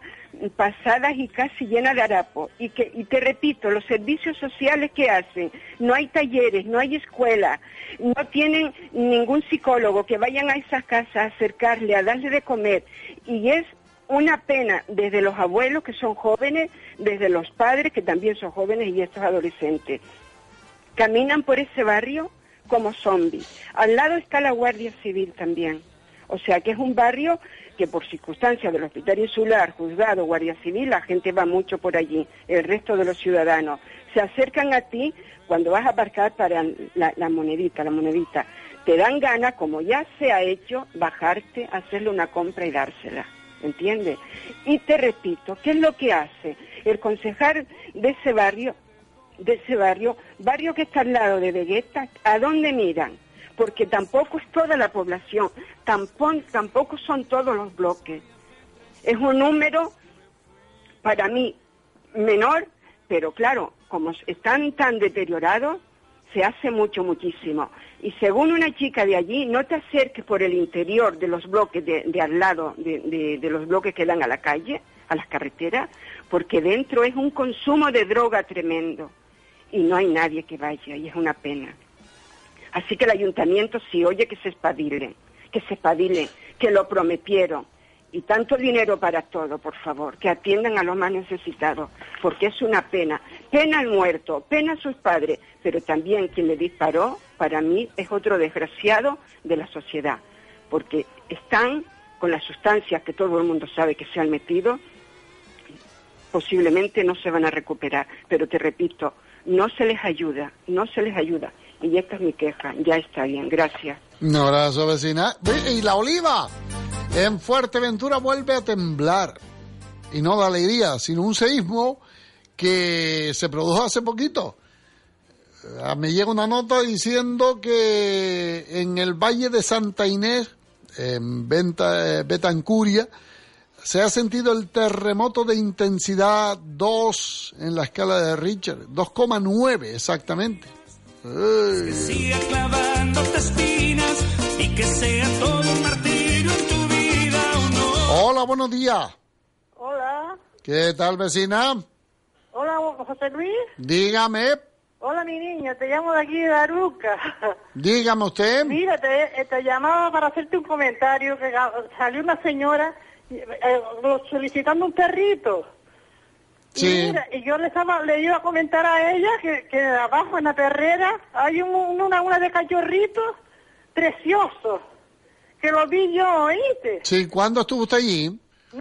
[SPEAKER 13] pasadas y casi llenas de harapo. Y, y te repito, los servicios sociales que hacen, no hay talleres, no hay escuela, no tienen ningún psicólogo que vayan a esas casas a acercarle, a darle de comer. Y es una pena desde los abuelos que son jóvenes, desde los padres que también son jóvenes y estos adolescentes. Caminan por ese barrio como zombies. Al lado está la Guardia Civil también. O sea que es un barrio que por circunstancias del Hospital Insular, Juzgado, Guardia Civil, la gente va mucho por allí, el resto de los ciudadanos. Se acercan a ti cuando vas a aparcar para la, monedita, la monedita. Te dan ganas, como ya se ha hecho, bajarte, hacerle una compra y dársela. ¿Entiendes? Y te repito, ¿qué es lo que hace? El concejal de ese barrio, de ese barrio, barrio que está al lado de Vegueta, ¿a dónde miran? Porque tampoco es toda la población, tampoco, son todos los bloques. Es un número, para mí, menor, pero claro, como están tan deteriorados, se hace mucho, muchísimo. Y según una chica de allí, no te acerques por el interior de los bloques de, al lado, de- de los bloques que dan a la calle, a las carreteras, porque dentro es un consumo de droga tremendo. Y no hay nadie que vaya, y es una pena. Así que el ayuntamiento, si oye que se espabilen, que se espabilen, que lo prometieron. Y tanto dinero para todo, por favor, que atiendan a los más necesitados, porque es una pena. Pena al muerto, pena a sus padres, pero también quien le disparó, para mí, es otro desgraciado de la sociedad, porque están con las sustancias que todo el mundo sabe que se han metido, posiblemente no se van a recuperar. Pero te repito, no se les ayuda, no se les ayuda. Y esta es mi queja, ya está bien, gracias.
[SPEAKER 2] Un abrazo, vecina. Ve, Y la oliva en Fuerteventura vuelve a temblar. Y no de alegría, sino un seísmo que se produjo hace poquito. Ah, Me llega una nota diciendo que en el Valle de Santa Inés, en eh, Betancuria, se ha sentido el terremoto de intensidad 2 en la escala de Richard, 2,9 exactamente. Ay.
[SPEAKER 9] Siga clavándote espinas y que sea todo un martirio en tu vida o no.
[SPEAKER 2] Hola, buenos días.
[SPEAKER 14] Hola,
[SPEAKER 2] ¿Qué tal, vecina?
[SPEAKER 14] hola José Luis.
[SPEAKER 2] Dígame,
[SPEAKER 14] Hola mi niña, te llamo de aquí de Aruca.
[SPEAKER 2] dígame usted.
[SPEAKER 14] Mira, te, te llamaba para hacerte un comentario que salió una señora eh, solicitando un perrito. Y
[SPEAKER 2] Sí.
[SPEAKER 14] mira, y yo le estaba, le iba a comentar a ella que, que abajo en la perrera hay un- un- una, una de cachorritos preciosos. Que lo vi yo, ¿oíste?
[SPEAKER 2] Sí, ¿cuándo estuvo usted allí?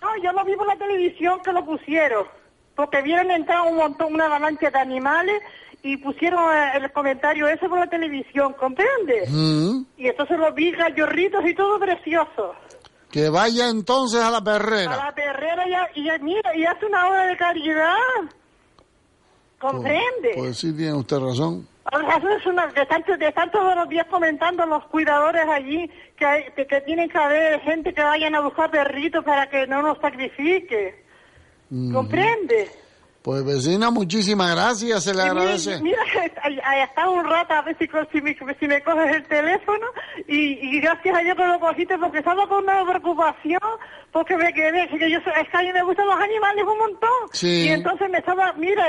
[SPEAKER 14] No, yo lo vi por la televisión que lo pusieron. Porque vieron entrar un montón, una avalancha de animales y pusieron eh, el comentario ese por la televisión, ¿comprende?
[SPEAKER 2] Mm,
[SPEAKER 14] Y entonces lo vi cachorritos y todo precioso.
[SPEAKER 2] Que vaya entonces a la
[SPEAKER 14] A
[SPEAKER 2] perrera.
[SPEAKER 14] la perrera y, a- y a- mira, y hace una obra de caridad. ¿Comprende?
[SPEAKER 2] Pues sí, tiene usted razón.
[SPEAKER 14] Eso es una, que están, que están todos los días comentando los cuidadores allí que, hay, que, que tienen que haber gente que vayan a buscar perritos para que no nos sacrifique. ¿Comprende?
[SPEAKER 2] Pues vecina, muchísimas gracias, se le
[SPEAKER 14] mira-
[SPEAKER 2] agradece.
[SPEAKER 14] Mira, ahí- ahí está un rato a ver si, me, si me coges el teléfono y, y gracias a Dios que lo cogiste porque estaba con una preocupación porque me quedé, que yo soy- es que a mí me gustan los animales un montón.
[SPEAKER 2] Sí.
[SPEAKER 14] Y entonces me estaba, mira,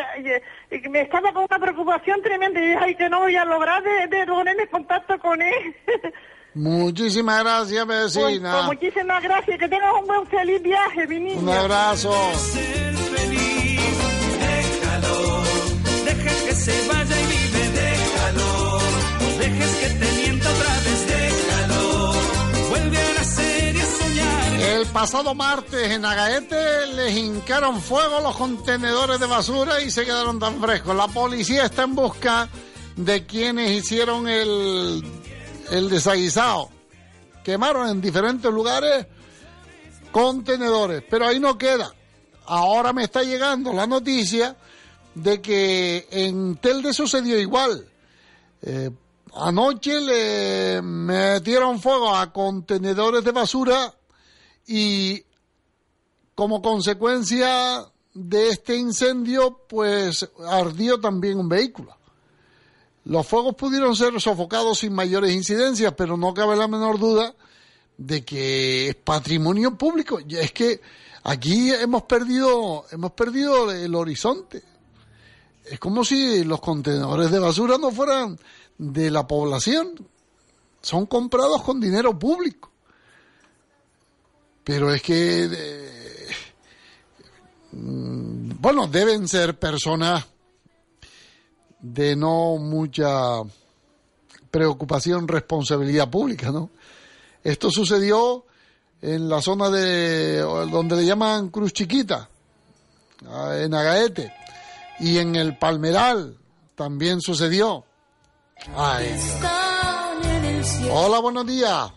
[SPEAKER 14] me estaba con una preocupación tremenda y dije, ay, que no voy a lograr de, de ponerme en contacto con él.
[SPEAKER 2] Muchísimas gracias,
[SPEAKER 14] Pues,
[SPEAKER 2] vecina.
[SPEAKER 14] pues muchísimas gracias, que tengas un buen feliz viaje, mi niña.
[SPEAKER 2] Un abrazo. El pasado martes en Agaete les hincaron fuego los contenedores de basura y se quedaron tan frescos. La policía está en busca de quienes hicieron el, el desaguisado. Quemaron en diferentes lugares contenedores, pero ahí no queda. Ahora me está llegando la noticia de que en Telde sucedió igual. Eh, anoche le metieron fuego a contenedores de basura y como consecuencia de este incendio, pues ardió también un vehículo. Los fuegos pudieron ser sofocados sin mayores incidencias, pero no cabe la menor duda de que es patrimonio público. Y es que aquí hemos perdido, hemos perdido el horizonte. Es como si los contenedores de basura no fueran de la población. Son comprados con dinero público. Pero es que, mm, bueno, deben ser personas de no mucha preocupación, responsabilidad pública, ¿no? Esto sucedió en la zona de donde le llaman Cruz Chiquita, ah, en Agaete, y en el Palmeral también sucedió. Ay. Hola, buenos días.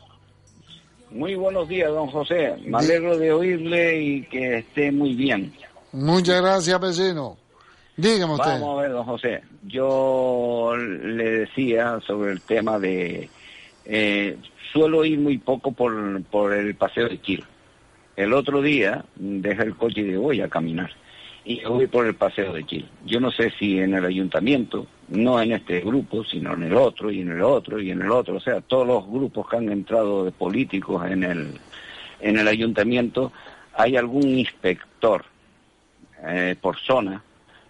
[SPEAKER 15] Muy buenos días, don José. Me alegro de oírle y que esté muy bien.
[SPEAKER 2] Muchas gracias, vecino. Dígame usted.
[SPEAKER 15] Vamos a ver, don José. Yo le decía sobre el tema de... eh, suelo ir muy poco por, por el paseo de Chile. El otro día dejé el coche y digo, voy a caminar. Y voy por el paseo de Chile. Yo no sé si en el ayuntamiento, no en este grupo, sino en el otro, y en el otro, y en el otro. O sea, todos los grupos que han entrado de políticos en el, en el ayuntamiento, hay algún inspector eh, por zona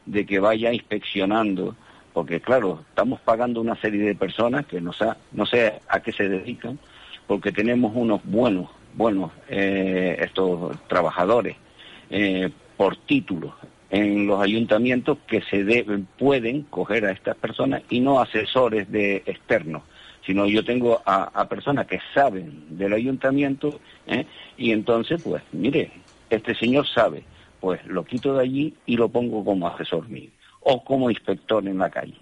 [SPEAKER 15] de que vaya inspeccionando, porque claro, estamos pagando una serie de personas que no, sa- no sé a qué se dedican, porque tenemos unos buenos, buenos eh, estos trabajadores eh, por título en los ayuntamientos que se deben, pueden coger a estas personas y no asesores de externos, sino yo tengo a, personas que saben del ayuntamiento ¿eh? y entonces, pues, mire, este señor sabe, pues lo quito de allí y lo pongo como asesor mío o como inspector en la calle.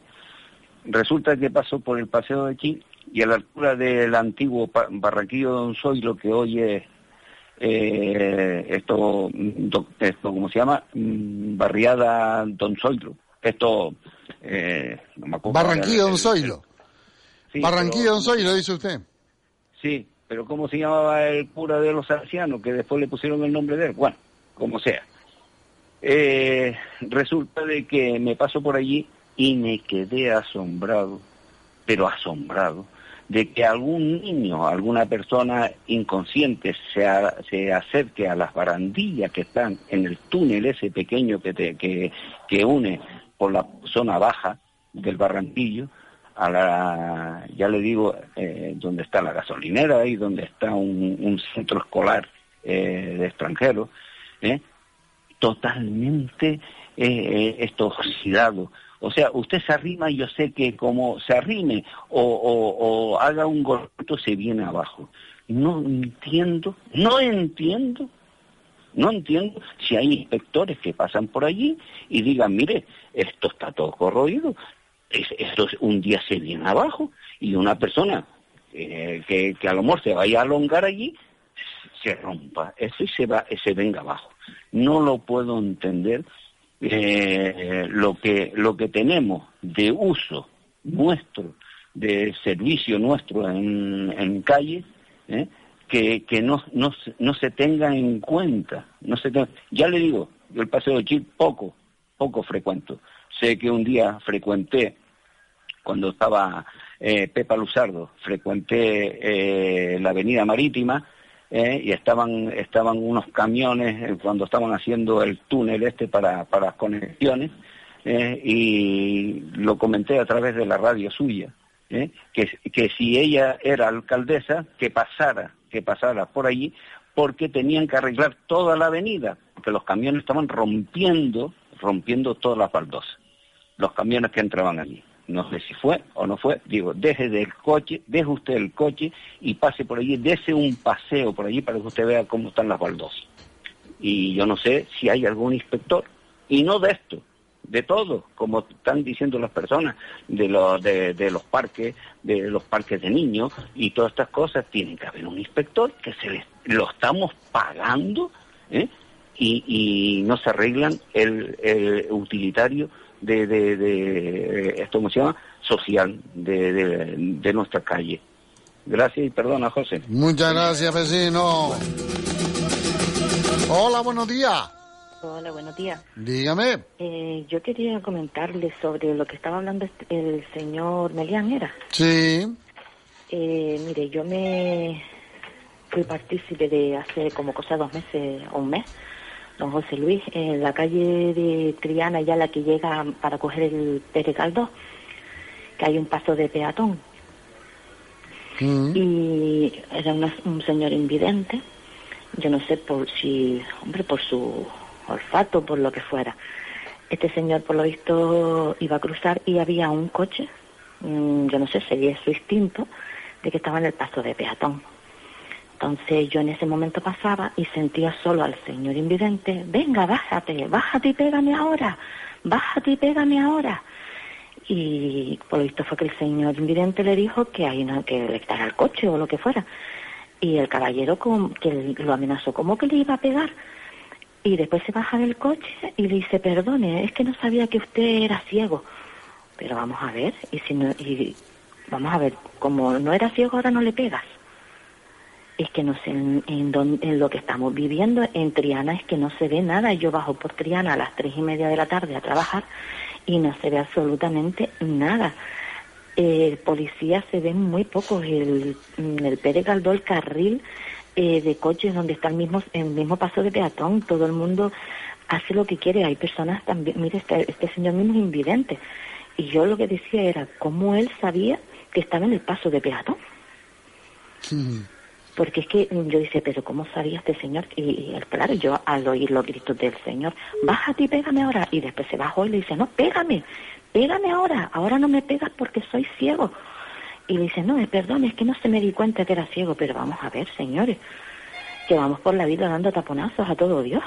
[SPEAKER 15] Resulta que pasó por el paseo de aquí y a la altura del antiguo pa- Barranquillo Don Zoilo, que hoy es eh, esto, esto, ¿cómo se llama? Mm, Barriada Don Zoilo. Esto, eh, no me acuerdo ahora
[SPEAKER 2] Barranquillo, don.
[SPEAKER 15] Sí,
[SPEAKER 2] Barranquillo,
[SPEAKER 15] pero-
[SPEAKER 2] don dice usted.
[SPEAKER 15] Sí, pero ¿cómo se llamaba el cura de los ancianos que después le pusieron el nombre de él? Bueno, como sea. Eh, resulta de que me paso por allí y me quedé asombrado, pero asombrado, de que algún niño, alguna persona inconsciente se, se acerque a las barandillas que están en el túnel ese pequeño que, te- que, que une por la zona baja del barranquillo a la, ya le digo, eh, donde está la gasolinera y donde está un, centro escolar eh, de extranjeros, ¿eh? totalmente esto oxidado. O sea, usted se arrima y yo sé que como se arrime o, haga un golpito se viene abajo. No entiendo, no entiendo, no entiendo si hay inspectores que pasan por allí y digan, mire, esto está todo corroído, es- esto es- un día se viene abajo y una persona eh, que, que a lo mejor se vaya a alongar allí se rompa eso y se va se venga abajo no lo puedo entender eh, lo que lo que tenemos de uso nuestro de servicio nuestro en, en calle ¿eh? que, que no, no, no se tenga en cuenta no se ya le digo yo el paseo de Chile poco poco frecuento sé que un día frecuenté cuando estaba eh, Pepa Luzardo, frecuenté eh, la avenida marítima eh, y estaban, estaban unos camiones eh, cuando estaban haciendo el túnel este para, para las conexiones eh, y lo comenté a través de la radio suya, que, que si ella era alcaldesa, que pasara, que pasara por allí, porque tenían que arreglar toda la avenida, porque los camiones estaban rompiendo, rompiendo todas las baldosas los camiones que entraban allí. No sé si fue o no fue. Digo, deje del coche, deje usted el coche y pase por allí, dése un paseo por allí para que usted vea cómo están las baldosas. Y yo no sé si hay algún inspector. Y no de esto, de todo, como están diciendo las personas, de los, de, los parques, de los parques de niños y todas estas cosas, tiene que haber un inspector que se les, lo estamos pagando ¿eh? y, no se arreglan el utilitario de, de, de esto cómo se llama social de, de, de nuestra calle. Gracias y perdona, José.
[SPEAKER 2] Muchas gracias, vecino. Hola, buenos días.
[SPEAKER 16] Hola, buenos días.
[SPEAKER 2] Dígame.
[SPEAKER 16] Eh, yo quería comentarle sobre lo que estaba hablando este- el señor Melián, ¿era?
[SPEAKER 2] Sí.
[SPEAKER 16] Eh, mire, yo me fui partícipe de hace como cosa dos meses o un mes, don José Luis, en la calle de Triana, ya la que llega para coger el Pere Caldo, que hay un paso de peatón. Y era una- un señor invidente, yo no sé por si, hombre, por su olfato, por lo que fuera. Este señor, por lo visto, iba a cruzar y había un coche, mm, yo no sé, seguía su instinto, de que estaba en el paso de peatón. Entonces yo en ese momento pasaba y sentía solo al señor invidente, venga, bájate, bájate y pégame ahora, bájate y pégame ahora. Y por lo visto fue que el señor invidente le dijo que hay una, que le quitara el coche o lo que fuera. Y el caballero que lo amenazó como que le iba a pegar. Y después se baja del coche y le dice, perdone, es que no sabía que usted era ciego. Pero vamos a ver, y si no, y vamos a ver, como no era ciego ahora no le pegas. Es que no sé, en, en, en lo que estamos viviendo en Triana es que no se ve nada. Yo bajo por Triana a las tres y media de la tarde a trabajar y no se ve absolutamente nada. Eh, policías se ven muy pocos. El, mm, el Pérez Galdó, el carril eh, de coches donde está el mismo, el mismo paso de peatón, todo el mundo hace lo que quiere. Hay personas también, mire, este, este señor mismo es invidente. Y yo lo que decía era cómo él sabía que estaba en el paso de peatón. Porque es que yo dice, pero ¿cómo sabía este señor? Y, y claro, yo al oír los gritos del señor, bájate y pégame ahora. Y después se bajó y le dice, no, pégame, pégame ahora, ahora no me pegas porque soy ciego. Y le dice, no, eh, perdón, es que no se me di cuenta que era ciego, pero vamos a ver, señores, que vamos por la vida dando taponazos a todo Dios.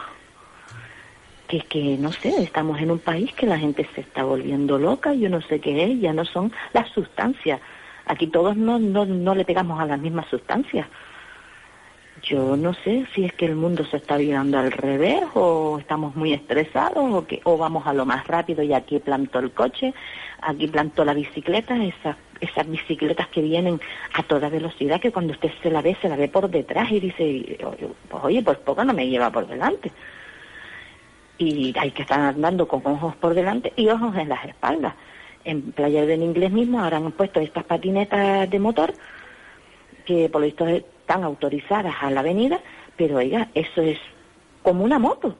[SPEAKER 16] Que es que, no sé, estamos en un país que la gente se está volviendo loca, yo no sé qué es, ya no son las sustancias. Aquí todos no, no, no le pegamos a las mismas sustancias. Yo no sé si es que el mundo se está virando al revés o estamos muy estresados o que o vamos a lo más rápido y aquí plantó el coche, aquí plantó la bicicleta, esas esas bicicletas que vienen a toda velocidad que cuando usted se la ve se la ve por detrás y dice, pues oye, pues poco no me lleva por delante. Y hay que estar andando con ojos por delante y ojos en las espaldas. En Playa del Inglés mismo ahora han puesto estas patinetas de motor que por lo visto están autorizadas a la avenida, pero oiga, eso es como una moto.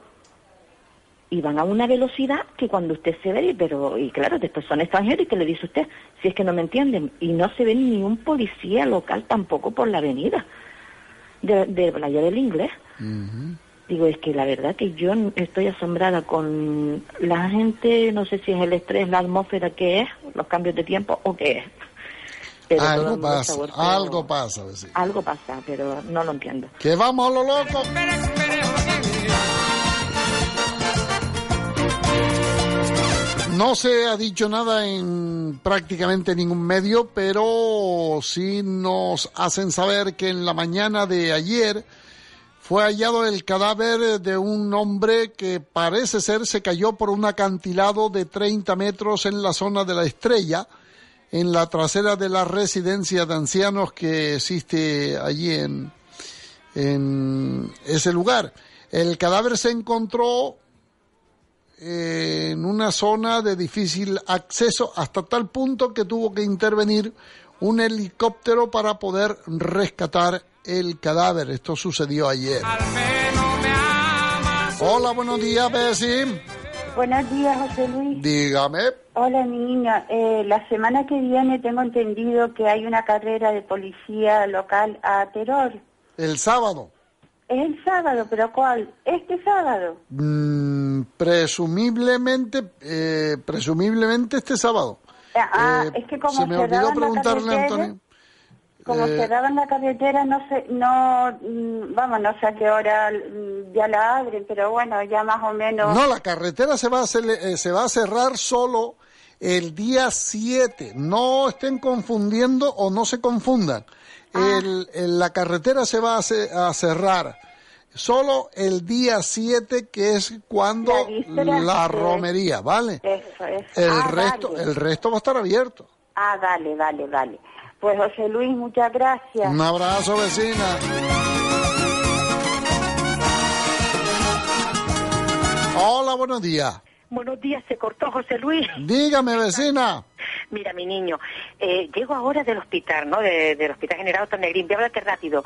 [SPEAKER 16] Y van a una velocidad que cuando usted se ve, pero, y claro, después son extranjeros y que le dice usted, si es que no me entienden, y no se ve ni un policía local tampoco por la avenida de, de Playa del Inglés. Digo, es que la verdad que yo estoy asombrada con la gente, no sé si es el estrés, la atmósfera que es, los cambios de tiempo o qué es. Pero
[SPEAKER 2] algo pasa, algo pasa, vecino.
[SPEAKER 16] Algo pasa, pero no lo entiendo.
[SPEAKER 2] Que vamos a lo loco. No se ha dicho nada en prácticamente ningún medio, pero sí nos hacen saber que en la mañana de ayer fue hallado el cadáver de un hombre que parece ser se cayó por un acantilado de 30 metros en la zona de la estrella, en la trasera de la residencia de ancianos que existe allí en, en ese lugar. El cadáver se encontró eh, en una zona de difícil acceso hasta tal punto que tuvo que intervenir un helicóptero para poder rescatar el cadáver. Esto sucedió ayer. Hola, buenos días, Bessie.
[SPEAKER 13] Buenos días, José Luis.
[SPEAKER 2] Dígame.
[SPEAKER 13] Hola, mi niña. Eh, la semana que viene tengo entendido que hay una carrera de policía local a Terror.
[SPEAKER 2] El sábado.
[SPEAKER 13] Es el sábado, pero ¿cuál? Este sábado.
[SPEAKER 2] Mm, presumiblemente, eh, presumiblemente este sábado.
[SPEAKER 13] Ah,
[SPEAKER 2] Eh,
[SPEAKER 13] es que como
[SPEAKER 2] se me olvidó preguntarle Antonio.
[SPEAKER 13] Como
[SPEAKER 2] Eh,
[SPEAKER 13] cerraban la carretera, no sé, no, mm, vamos, no sé a qué hora mm, ya la abren, pero bueno, ya más o menos.
[SPEAKER 2] No, la carretera se va, a eh, se va a cerrar solo el día 7. No estén confundiendo o no se confundan.
[SPEAKER 13] Ah.
[SPEAKER 2] El- el- la carretera se va a, a cerrar solo el día 7, que es cuando
[SPEAKER 13] La
[SPEAKER 2] romería, ¿vale?
[SPEAKER 13] Eso, eso.
[SPEAKER 2] El,
[SPEAKER 13] Ah,
[SPEAKER 2] resto,
[SPEAKER 13] vale.
[SPEAKER 2] el resto va a estar abierto.
[SPEAKER 13] Ah, vale, vale, vale. Pues José Luis, muchas gracias.
[SPEAKER 2] Un abrazo, vecina. Hola, buenos días.
[SPEAKER 17] Buenos días, se cortó José Luis.
[SPEAKER 2] Dígame, vecina.
[SPEAKER 17] Mira, mi niño, eh, llego ahora del hospital, ¿no? De- del Hospital General Tornegrín. Voy a hablarte rápido.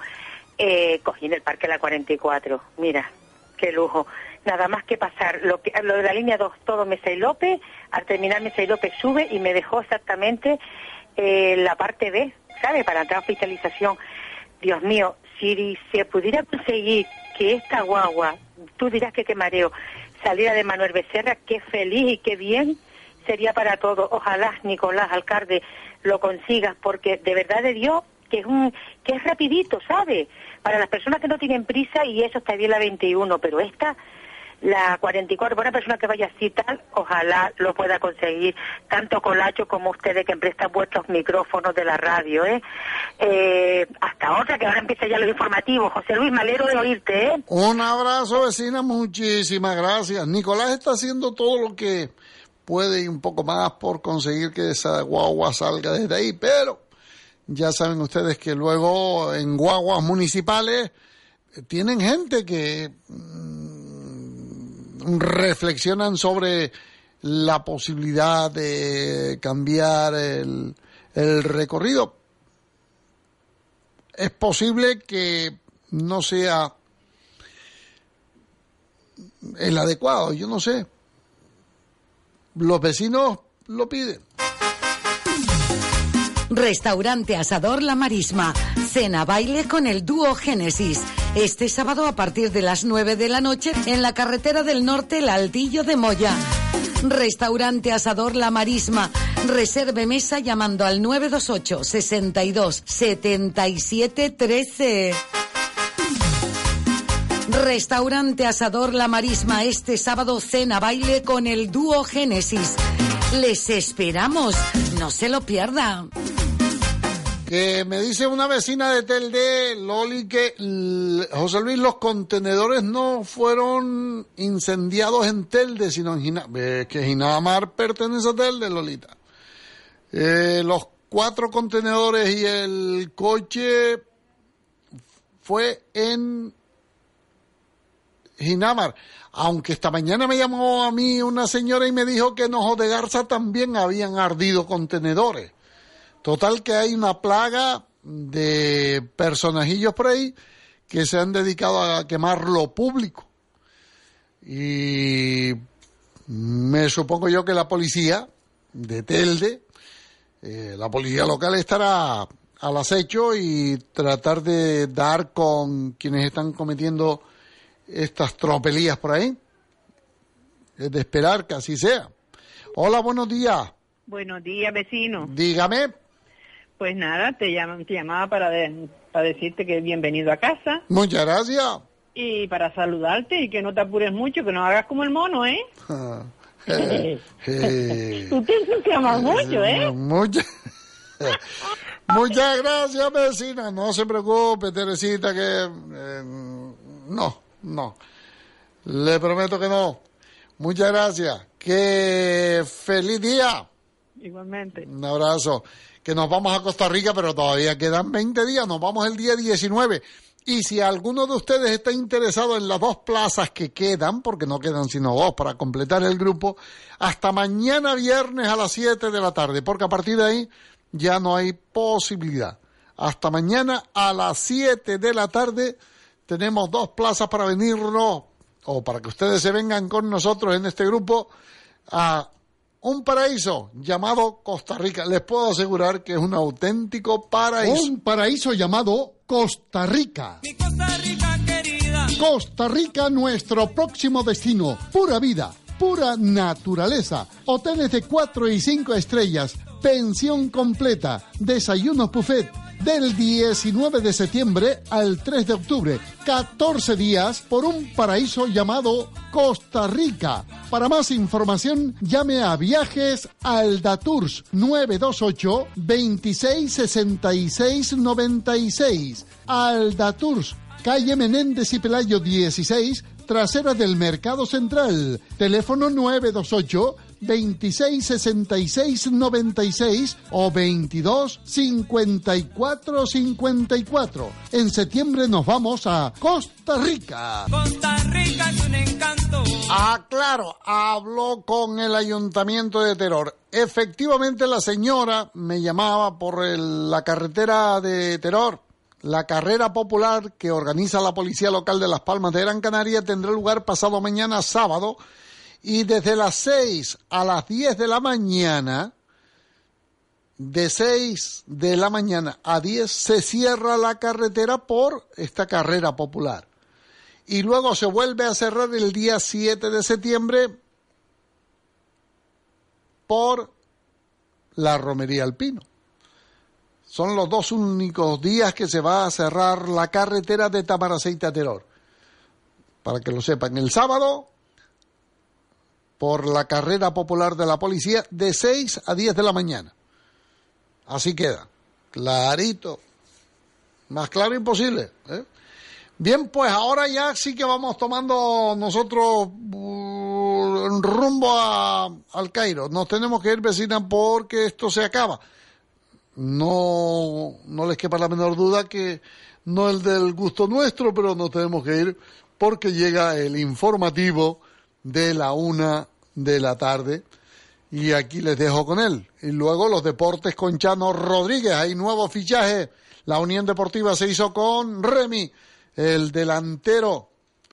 [SPEAKER 17] Eh, cogí en el Parque La 44. Mira, qué lujo. Nada más que pasar. Lo, que, lo de la línea 2, todo Mesa y López. Al terminar Mesa y López sube y me dejó exactamente eh, la parte B, ¿sabes? Para entrar a hospitalización. Dios mío, si se pudiera conseguir que esta guagua, tú dirás que qué mareo, saliera de Manuel Becerra, qué feliz y qué bien sería para todos. Ojalá, Nicolás, alcalde, lo consigas, porque de verdad de Dios que es un que es rapidito, ¿sabe? Para las personas que no tienen prisa y eso está bien la 21, pero esta la 44, para una persona que vaya así tal, ojalá lo pueda conseguir, tanto Colacho como ustedes que prestan vuestros micrófonos de la radio, ¿eh? eh hasta otra, que ahora empieza ya los informativos. José Luis, me alegro de oírte, ¿eh?
[SPEAKER 2] Un abrazo, vecina, muchísimas gracias. Nicolás está haciendo todo lo que puede y un poco más por conseguir que esa guagua salga desde ahí, pero ya saben ustedes que luego en guaguas municipales tienen gente que reflexionan sobre la posibilidad de cambiar el, el recorrido. Es posible que no sea el adecuado, yo no sé. Los vecinos lo piden.
[SPEAKER 3] Restaurante Asador La Marisma. Cena baile con el dúo Génesis. Este sábado a partir de las 9 de la noche en la carretera del norte El Altillo de Moya. Restaurante Asador La Marisma. Reserve mesa llamando al 928 62 77 13. Restaurante Asador La Marisma este sábado cena baile con el dúo Génesis. Les esperamos, no se lo pierda
[SPEAKER 2] que me dice una vecina de Telde, Loli, que José Luis, los contenedores no fueron incendiados en Telde, sino en Ginamar, que Ginamar pertenece a Telde, Lolita. Eh, los cuatro contenedores y el coche fue en Ginamar. Aunque esta mañana me llamó a mí una señora y me dijo que en Ojo de Garza también habían ardido contenedores. Total que hay una plaga de personajillos por ahí que se han dedicado a quemar lo público. Y me supongo yo que la policía de Telde, eh, la policía local estará al acecho y tratar de dar con quienes están cometiendo estas tropelías por ahí. Es de esperar que así sea. Hola, buenos días.
[SPEAKER 18] Buenos días, vecino.
[SPEAKER 2] Dígame.
[SPEAKER 18] Pues nada, te, te llamaba para, para decirte que bienvenido a casa.
[SPEAKER 2] Muchas gracias.
[SPEAKER 18] Y para saludarte y que no te apures mucho, que no hagas como el mono, ¿eh? Tú te entusiasmas mucho, ¿eh?
[SPEAKER 2] Muchas, muchas gracias, vecina. No se preocupe, Teresita, que... Eh, no, no. Le prometo que no. Muchas gracias. Que feliz día.
[SPEAKER 18] Igualmente.
[SPEAKER 2] Un abrazo que nos vamos a Costa Rica, pero todavía quedan 20 días, nos vamos el día 19. Y si alguno de ustedes está interesado en las dos plazas que quedan, porque no quedan sino dos para completar el grupo, hasta mañana viernes a las 7 de la tarde, porque a partir de ahí ya no hay posibilidad. Hasta mañana a las 7 de la tarde tenemos dos plazas para venirnos, o para que ustedes se vengan con nosotros en este grupo, a un paraíso llamado Costa Rica. Les puedo asegurar que es un auténtico paraíso.
[SPEAKER 10] Un paraíso llamado Costa Rica.
[SPEAKER 9] Costa Rica querida.
[SPEAKER 10] Costa Rica, nuestro próximo destino. Pura vida, pura naturaleza. Hoteles de cuatro y cinco estrellas. Pensión completa. Desayunos buffet del 19 de septiembre al 3 de octubre. 14 días por un paraíso llamado Costa Rica. Para más información, llame a Viajes Aldatours 928 2666 96. Aldatours, calle Menéndez y Pelayo 16, trasera del Mercado Central. Teléfono 928 26 66 96 o 22 54 54. En septiembre nos vamos a Costa Rica.
[SPEAKER 9] Costa Rica es un encanto.
[SPEAKER 2] Ah, claro, habló con el ayuntamiento de Teror. Efectivamente, la señora me llamaba por la carretera de Teror. La carrera popular que organiza la Policía Local de Las Palmas de Gran Canaria tendrá lugar pasado mañana sábado y desde las 6 a las 10 de la mañana, de 6 de la mañana a 10 se cierra la carretera por esta carrera popular. Y luego se vuelve a cerrar el día 7 de septiembre por la romería alpino. Son los dos únicos días que se va a cerrar la carretera de Tamaraceite a Teror. Para que lo sepan, el sábado, por la carrera popular de la policía, de 6 a 10 de la mañana. Así queda. Clarito. Más claro imposible. ¿eh? Bien, pues ahora ya sí que vamos tomando nosotros uh, rumbo a, al Cairo. Nos tenemos que ir, vecina, porque esto se acaba. No, no les quepa la menor duda que no es del gusto nuestro, pero nos tenemos que ir porque llega el informativo de la una de la tarde y aquí les dejo con él. Y luego los deportes con Chano Rodríguez, hay nuevo fichaje. La Unión Deportiva se hizo con Remy, el delantero